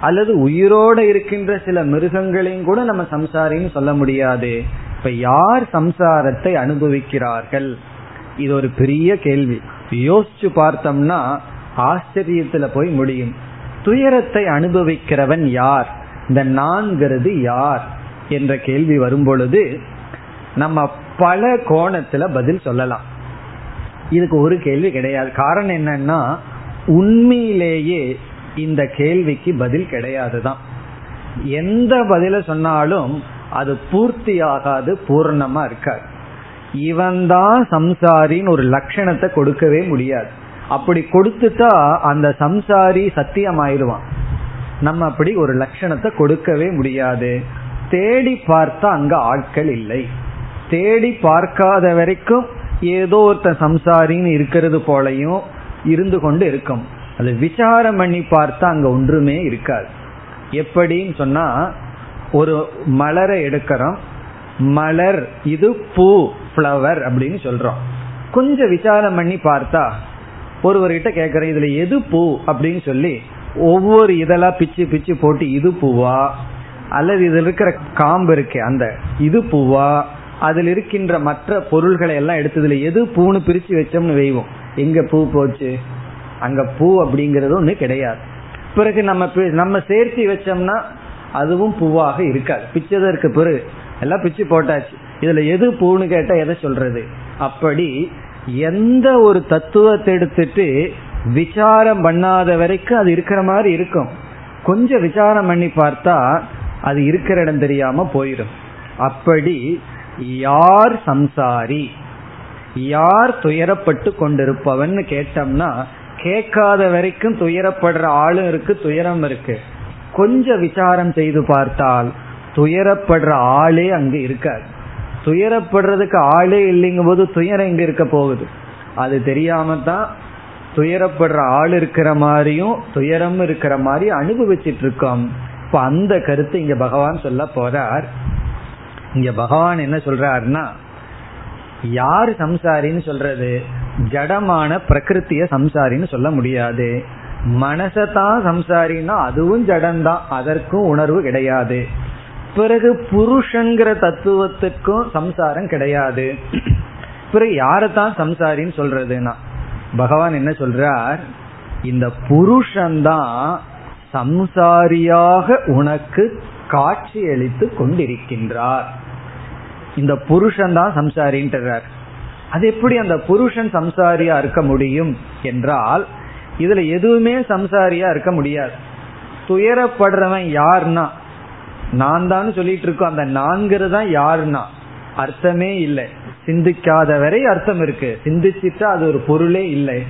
அல்லது உயிரோடு இருக்கின்ற சில மிருகங்களையும் கூட நம்ம சம்சாரின்னு சொல்ல முடியாது. இப்ப யார் சம்சாரத்தை அனுபவிக்கிறார்கள்? இது ஒரு பெரிய கேள்வி. யோசிச்சு பார்த்தோம்னா ஆச்சரியத்துல போய் முடியும். துயரத்தை அனுபவிக்கிறவன் யார்? இந்த நான்கிறது யார்? என்ற கேள்வி வரும் பொழுது நம்ம பல கோணத்துல பதில் சொல்லலாம். இதுக்கு ஒரு கேள்வி கிடையாது. காரணம் என்னன்னா உண்மையிலேயே இந்த கேள்விக்கு பதில் கிடையாதுதான். எந்த பதில சொன்னாலும் அது பூர்த்தி ஆகாது பூர்ணமா இருக்காது. இவன்தான் சம்சாரின்னு ஒரு லட்சணத்தை கொடுக்கவே முடியாது. அப்படி கொடுத்துட்டா அந்த சம்சாரி சத்தியமாயிருவான். நம்ம அப்படி ஒரு லட்சணத்தை கொடுக்கவே முடியாது. தேடி பார்த்தா அங்க ஆட்கள் இல்லை. தேடி பார்க்காத வரைக்கும் ஏதோ ஒருத்த சம்சாரின்னு இருக்கிறது போலையும் இருந்து கொண்டு இருக்கும். அது விசாரம் பண்ணி பார்த்தா அங்க ஒன்றுமே இருக்காது. எப்படின்னு சொன்னா ஒரு மலரை எடுக்கிறோம். மலர் இது பூ ஃப்ளவர் அப்படின்னு சொல்றோம். கொஞ்சம் விசாரம் பண்ணி பார்த்தா ஒருவர்கிட்ட கேட்குறேன் இதுல எது பூ அப்படின்னு சொல்லி ஒவ்வொரு இதெல்லாம் பிச்சு பிச்சு போட்டு இது பூவா? அல்லது இதில் இருக்கிற காம்பு இருக்கே அந்த இது பூவா? அதில் இருக்கின்ற மற்ற பொருள்களை எல்லாம் எடுத்ததுல எது பூன்னு பிரிச்சு வச்சோம்னு வைவோம். எங்க பூ போச்சு? அங்க பூ அப்படிங்கறது ஒன்று கிடையாது. பிறகு நம்ம நம்ம சேர்த்து வச்சோம்னா அதுவும் பூவாக இருக்காது. பிச்சதற்கு பிறகு. எல்லாம் பிச்சு போட்டாச்சு. இதுல எது பூன்னு கேட்டா எதை சொல்றது? அப்படி எந்த ஒரு தத்துவத்தை எடுத்துட்டு விசாரம் பண்ணாத வரைக்கும் அது இருக்கிற மாதிரி இருக்கும். கொஞ்சம் விசாரம் பண்ணி பார்த்தா அது இருக்கிற இடம் தெரியாம போயிடும். அப்படி யார் சம்சாரி? யார் துயரப்பட்டு கொண்டிருப்பவன் கேட்டோம்னா கேட்காத வரைக்கும் துயரப்படுற ஆளும் இருக்கு துயரம் இருக்கு. கொஞ்சம் விசாரம் செய்து பார்த்தால் துயரப்படுற ஆளே அங்கு இருக்காது துயரப்படுறதுக்கு ஆளே இல்லைங்கும் போது துயரம் எங்க இருக்க போகுது? அது தெரியாம தான் துயரப்படுற ஆள் இருக்கிற மாதிரியும் துயரம் இருக்கிற மாதிரி அனுபவிச்சிட்டு இருக்கோம். இப்ப அந்த கருத்து இங்க பகவான் சொல்ல போறார். இங்க பகவான் என்ன சொல்றாருன்னா யார் சம்சாரின்னு சொல்றது? ஜடமான பிரகிருத்திய சம்சாரின்னு சொல்ல முடியாது. மனசத்தான் சம்சாரின்னா அதுவும் ஜடம்தான் அதற்கும் உணர்வு கிடையாது. பிறகு புருஷங்கிற தத்துவத்துக்கும் சம்சாரம் கிடையாது. பிறகு யாரைத்தான் சம்சாரின்னு சொல்றதுன்னா? பகவான் என்ன சொல்றார்? இந்த புருஷன்தான் சம்சாரியாக உனக்கு காட்சி அளித்து கொண்டிருக்கின்றார். இந்த புருஷன் தான் சம்சாரின்றார். அது எப்படி அந்த புருஷன் சம்சாரியா இருக்க முடியும்? என்றால் இதுல எதுவுமே சம்சாரியா இருக்க முடியாது. துயரப்படுறவன் யாருன்னா நான் தான் சொல்லிட்டு இருக்கோம். அந்த நான்கிறது தான் யாருன்னா அர்த்தமே இல்லை. சிந்திக்காத வரை அர்த்தம் இருக்கு. சிந்திச்சுட்டா அது ஒரு பொருளே இல்லை.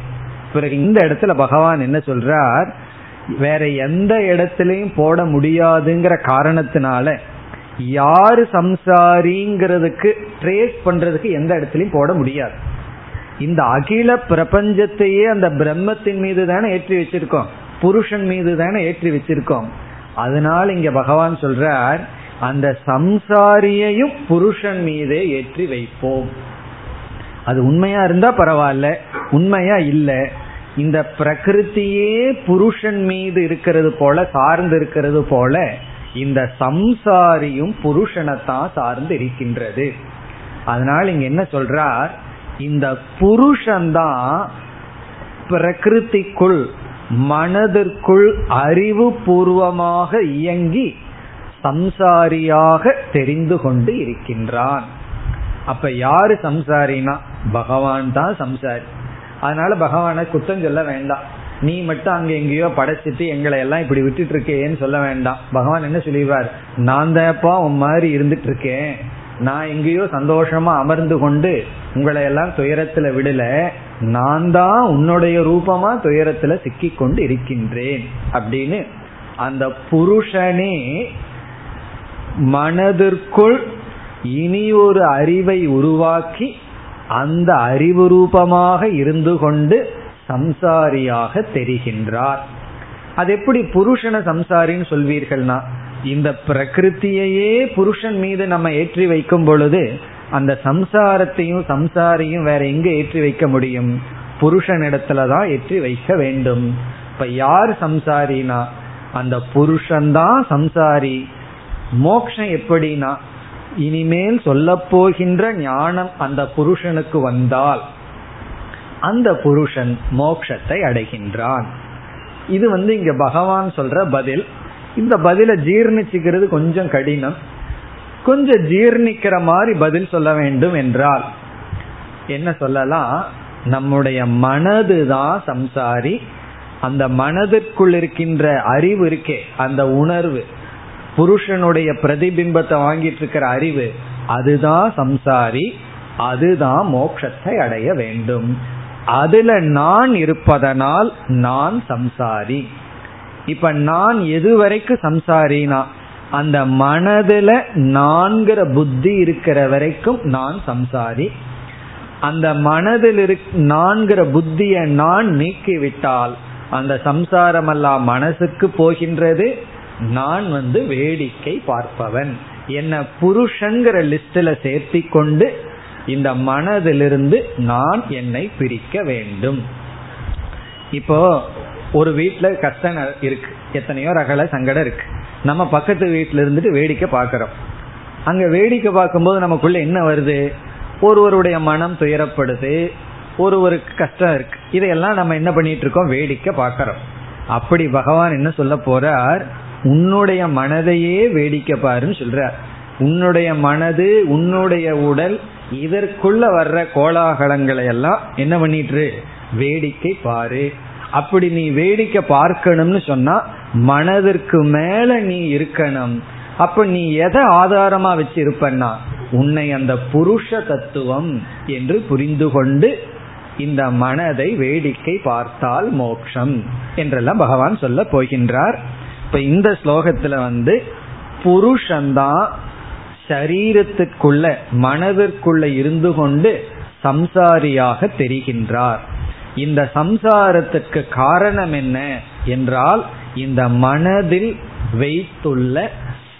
பிறகு இந்த இடத்துல பகவான் என்ன சொல்றார்? வேற எந்த இடத்துலயும் போட முடியாதுங்கிற காரணத்தினால யாரு சம்சாரிங்கிறதுக்கு ட்ரேஸ் பண்றதுக்கு எந்த இடத்துலயும் போட முடியாது. இந்த அகில பிரபஞ்சத்தையே அந்த பிரம்மத்தின் மீது தானே ஏற்றி வச்சிருக்கோம். புருஷன் மீது தானே ஏற்றி வச்சிருக்கோம். அதனால இங்க பகவான் சொல்றார் அந்த சம்சாரியையும் புருஷன் மீதே ஏற்றி வைப்போம். அது உண்மையா இருந்தா பரவாயில்ல உண்மையா இல்ல. இந்த பிரகிருத்தியே புருஷன் மீது இருக்கிறது போல சார்ந்து இருக்கிறது போல இந்த சம்சாரியும் புருஷனைத்தான் சார்ந்து இருக்கின்றது. அதனால இங்க என்ன சொல்றார் இந்த புருஷன்தான் பிரகிருதிக்குள் மனதிற்குள் அறிவு பூர்வமாக இயங்கி சம்சாரியாக தெரிந்து கொண்டு இருக்கின்றான். அப்ப யாரு சம்சாரினா? பகவான் தான் சம்சாரி. அதனால பகவானை குத்தம் சொல்ல வேண்டாம். நீ மட்டும் அங்க எங்கேயோ படைச்சிட்டு எங்களை எல்லாம் இப்படி விட்டுட்டு இருக்கேன்னு சொல்ல வேண்டாம். பகவான் என்ன சொல்லிடுவார்? நான் தான்ப்பா உன் மாதிரி இருந்துட்டு இருக்கேன் நான் எங்கேயோ சந்தோஷமா அமர்ந்து கொண்டு உங்களை எல்லாம் துயரத்துல விடல நான் தான் உன்னுடைய ரூபமா துயரத்துல சிக்கி கொண்டு இருக்கின்றேன் அப்படின்னு அந்த புருஷனே மனதிற்குள் இனி ஒரு அறிவை உருவாக்கி அந்த அறிவு ரூபமாக இருந்து கொண்டு சம்சாரியாக தெரிகின்றார். அது எப்படி புருஷனை சம்சாரின்னு சொல்வீர்கள்னா இந்த பிரகிருத்தியையே புருஷன் மீது நம்ம ஏற்றி வைக்கும் பொழுது அந்த சம்சாரத்தையும் சம்சாரியும் வேற எங்க ஏற்றி வைக்க முடியும்? புருஷனிடத்துலதான் ஏற்றி வைக்க வேண்டும். இப்ப யார் சம்சாரினா? அந்த புருஷன்தான் சம்சாரி. மோக்ஷம் எப்படின்னா இனிமேல் சொல்ல போகின்ற ஞானம் அந்த புருஷனுக்கு வந்தால் அந்த புருஷன் மோக்ஷத்தை அடைகின்றான். இது வந்து இங்க பகவான் சொல்ற பதில். இந்த பதில ஜீர்ணிச்சுக்கிறது கொஞ்சம் கடினம். கொஞ்சம் ஜீர்ணிக்கிற மாதிரி பதில் சொல்ல வேண்டும் என்றால் என்ன சொல்லலாம்? நம்முடைய மனது தான் சம்சாரி. அந்த மனதிற்குள் இருக்கின்ற அறிவு இருக்கே அந்த உணர்வு. புருஷனுடைய பிரதிபிம்பத்தை வாங்கிட்டு இருக்கிற அறிவு அதுதான் சம்சாரி அதுதான் மோட்சத்தை அடைய வேண்டும். அதுல நான் இருப்பதனால் நான் சம்சாரி. இப்ப நான் எதுவரைக்கும் சம்சாரினா அந்த மனதுல நான்கிற புத்தி இருக்கிற வரைக்கும் நான் சம்சாரி. அந்த மனதில் நான்கிற புத்திய நான் நீக்கிவிட்டால் அந்த சம்சாரமெல்லாம் மனசுக்கு போகின்றது நான் வந்து வேடிக்கை பார்ப்பவன். என்ன புருஷங்கிற லிஸ்டில் சேர்த்தி கொண்டு இந்த மனதிலிருந்து நான் என்னை பிரிக்க வேண்டும். இப்போ ஒரு வீட்டில் கஷ்டம் இருக்கு. எத்தனையோ ரகல சங்கடம் இருக்கு. நம்ம பக்கத்து வீட்டில் இருந்துட்டு வேடிக்கை பார்க்குறோம். அங்க வேடிக்கை பார்க்கும்போது நமக்குள்ள என்ன வருது? ஒருவருடைய மனம் துயரப்படுது. ஒருவருக்கு கஷ்டம் இருக்கு. இதையெல்லாம் நம்ம என்ன பண்ணிட்டு இருக்கோம் வேடிக்கை பார்க்கறோம். அப்படி பகவான் என்ன சொல்ல போறார்? உன்னுடைய மனதையே வேடிக்கை பாருன்னு சொல்றார். உன்னுடைய மனது உன்னுடைய உடல் இதற்குள்ள வர்ற கோலாகலங்களை எல்லாம் என்ன பண்ணிட்டு வேடிக்கை பாரு. அப்படி நீ வேடிக்கை பார்க்கணும்னு சொன்னா மனதிற்கு மேல நீ இருக்கணும். அப்ப நீ எதை ஆதாரமா வச்சு இருப்பன்னா உன்னை அந்த புருஷ தத்துவம் என்று புரிந்து கொண்டு இந்த மனதை வேடிக்கை பார்த்தால் மோக்ஷம் என்றெல்லாம் பகவான் சொல்ல போகின்றார். இப்ப இந்த ஸ்லோகத்துல வந்து புருஷன்தான் சரீரத்துக்குள்ள மனதிற்குள்ள இருந்து கொண்டு சம்சாரியாக தெரிகின்றார். இந்த சம்சாரத்துக்கு காரணம் என்ன என்றால் இந்த மனதில் வைத்துள்ள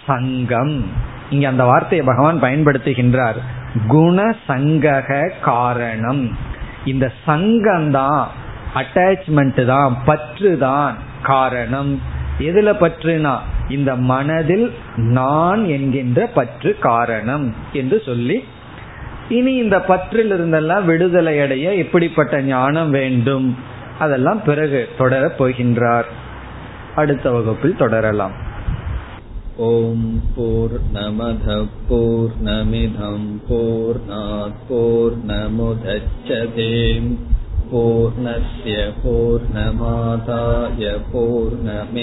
சங்கம். இங்க அந்த வார்த்தையை பகவான் பயன்படுத்துகின்றார். குண சங்கக காரணம். இந்த சங்கம்தான் அட்டாச்மெண்ட் தான் பற்று தான் காரணம். எதுல பற்றுனா இந்த மனதில் நான் என்கின்ற பற்று காரணம் என்று சொல்லி இனி இந்த பற்றில் இருந்தெல்லாம் விடுதலை அடைய எப்படிப்பட்ட ஞானம் வேண்டும் அதெல்லாம் பிறகு தொடரப் போகின்றார் அடுத்த வகுப்பில் தொடரலாம் ஓம் போர் நமத போர் நமிதம் போர் போர் நமுதச்சதேம் पूर्णस्य पूर्णमादाय पूर्णमेवावशिष्यते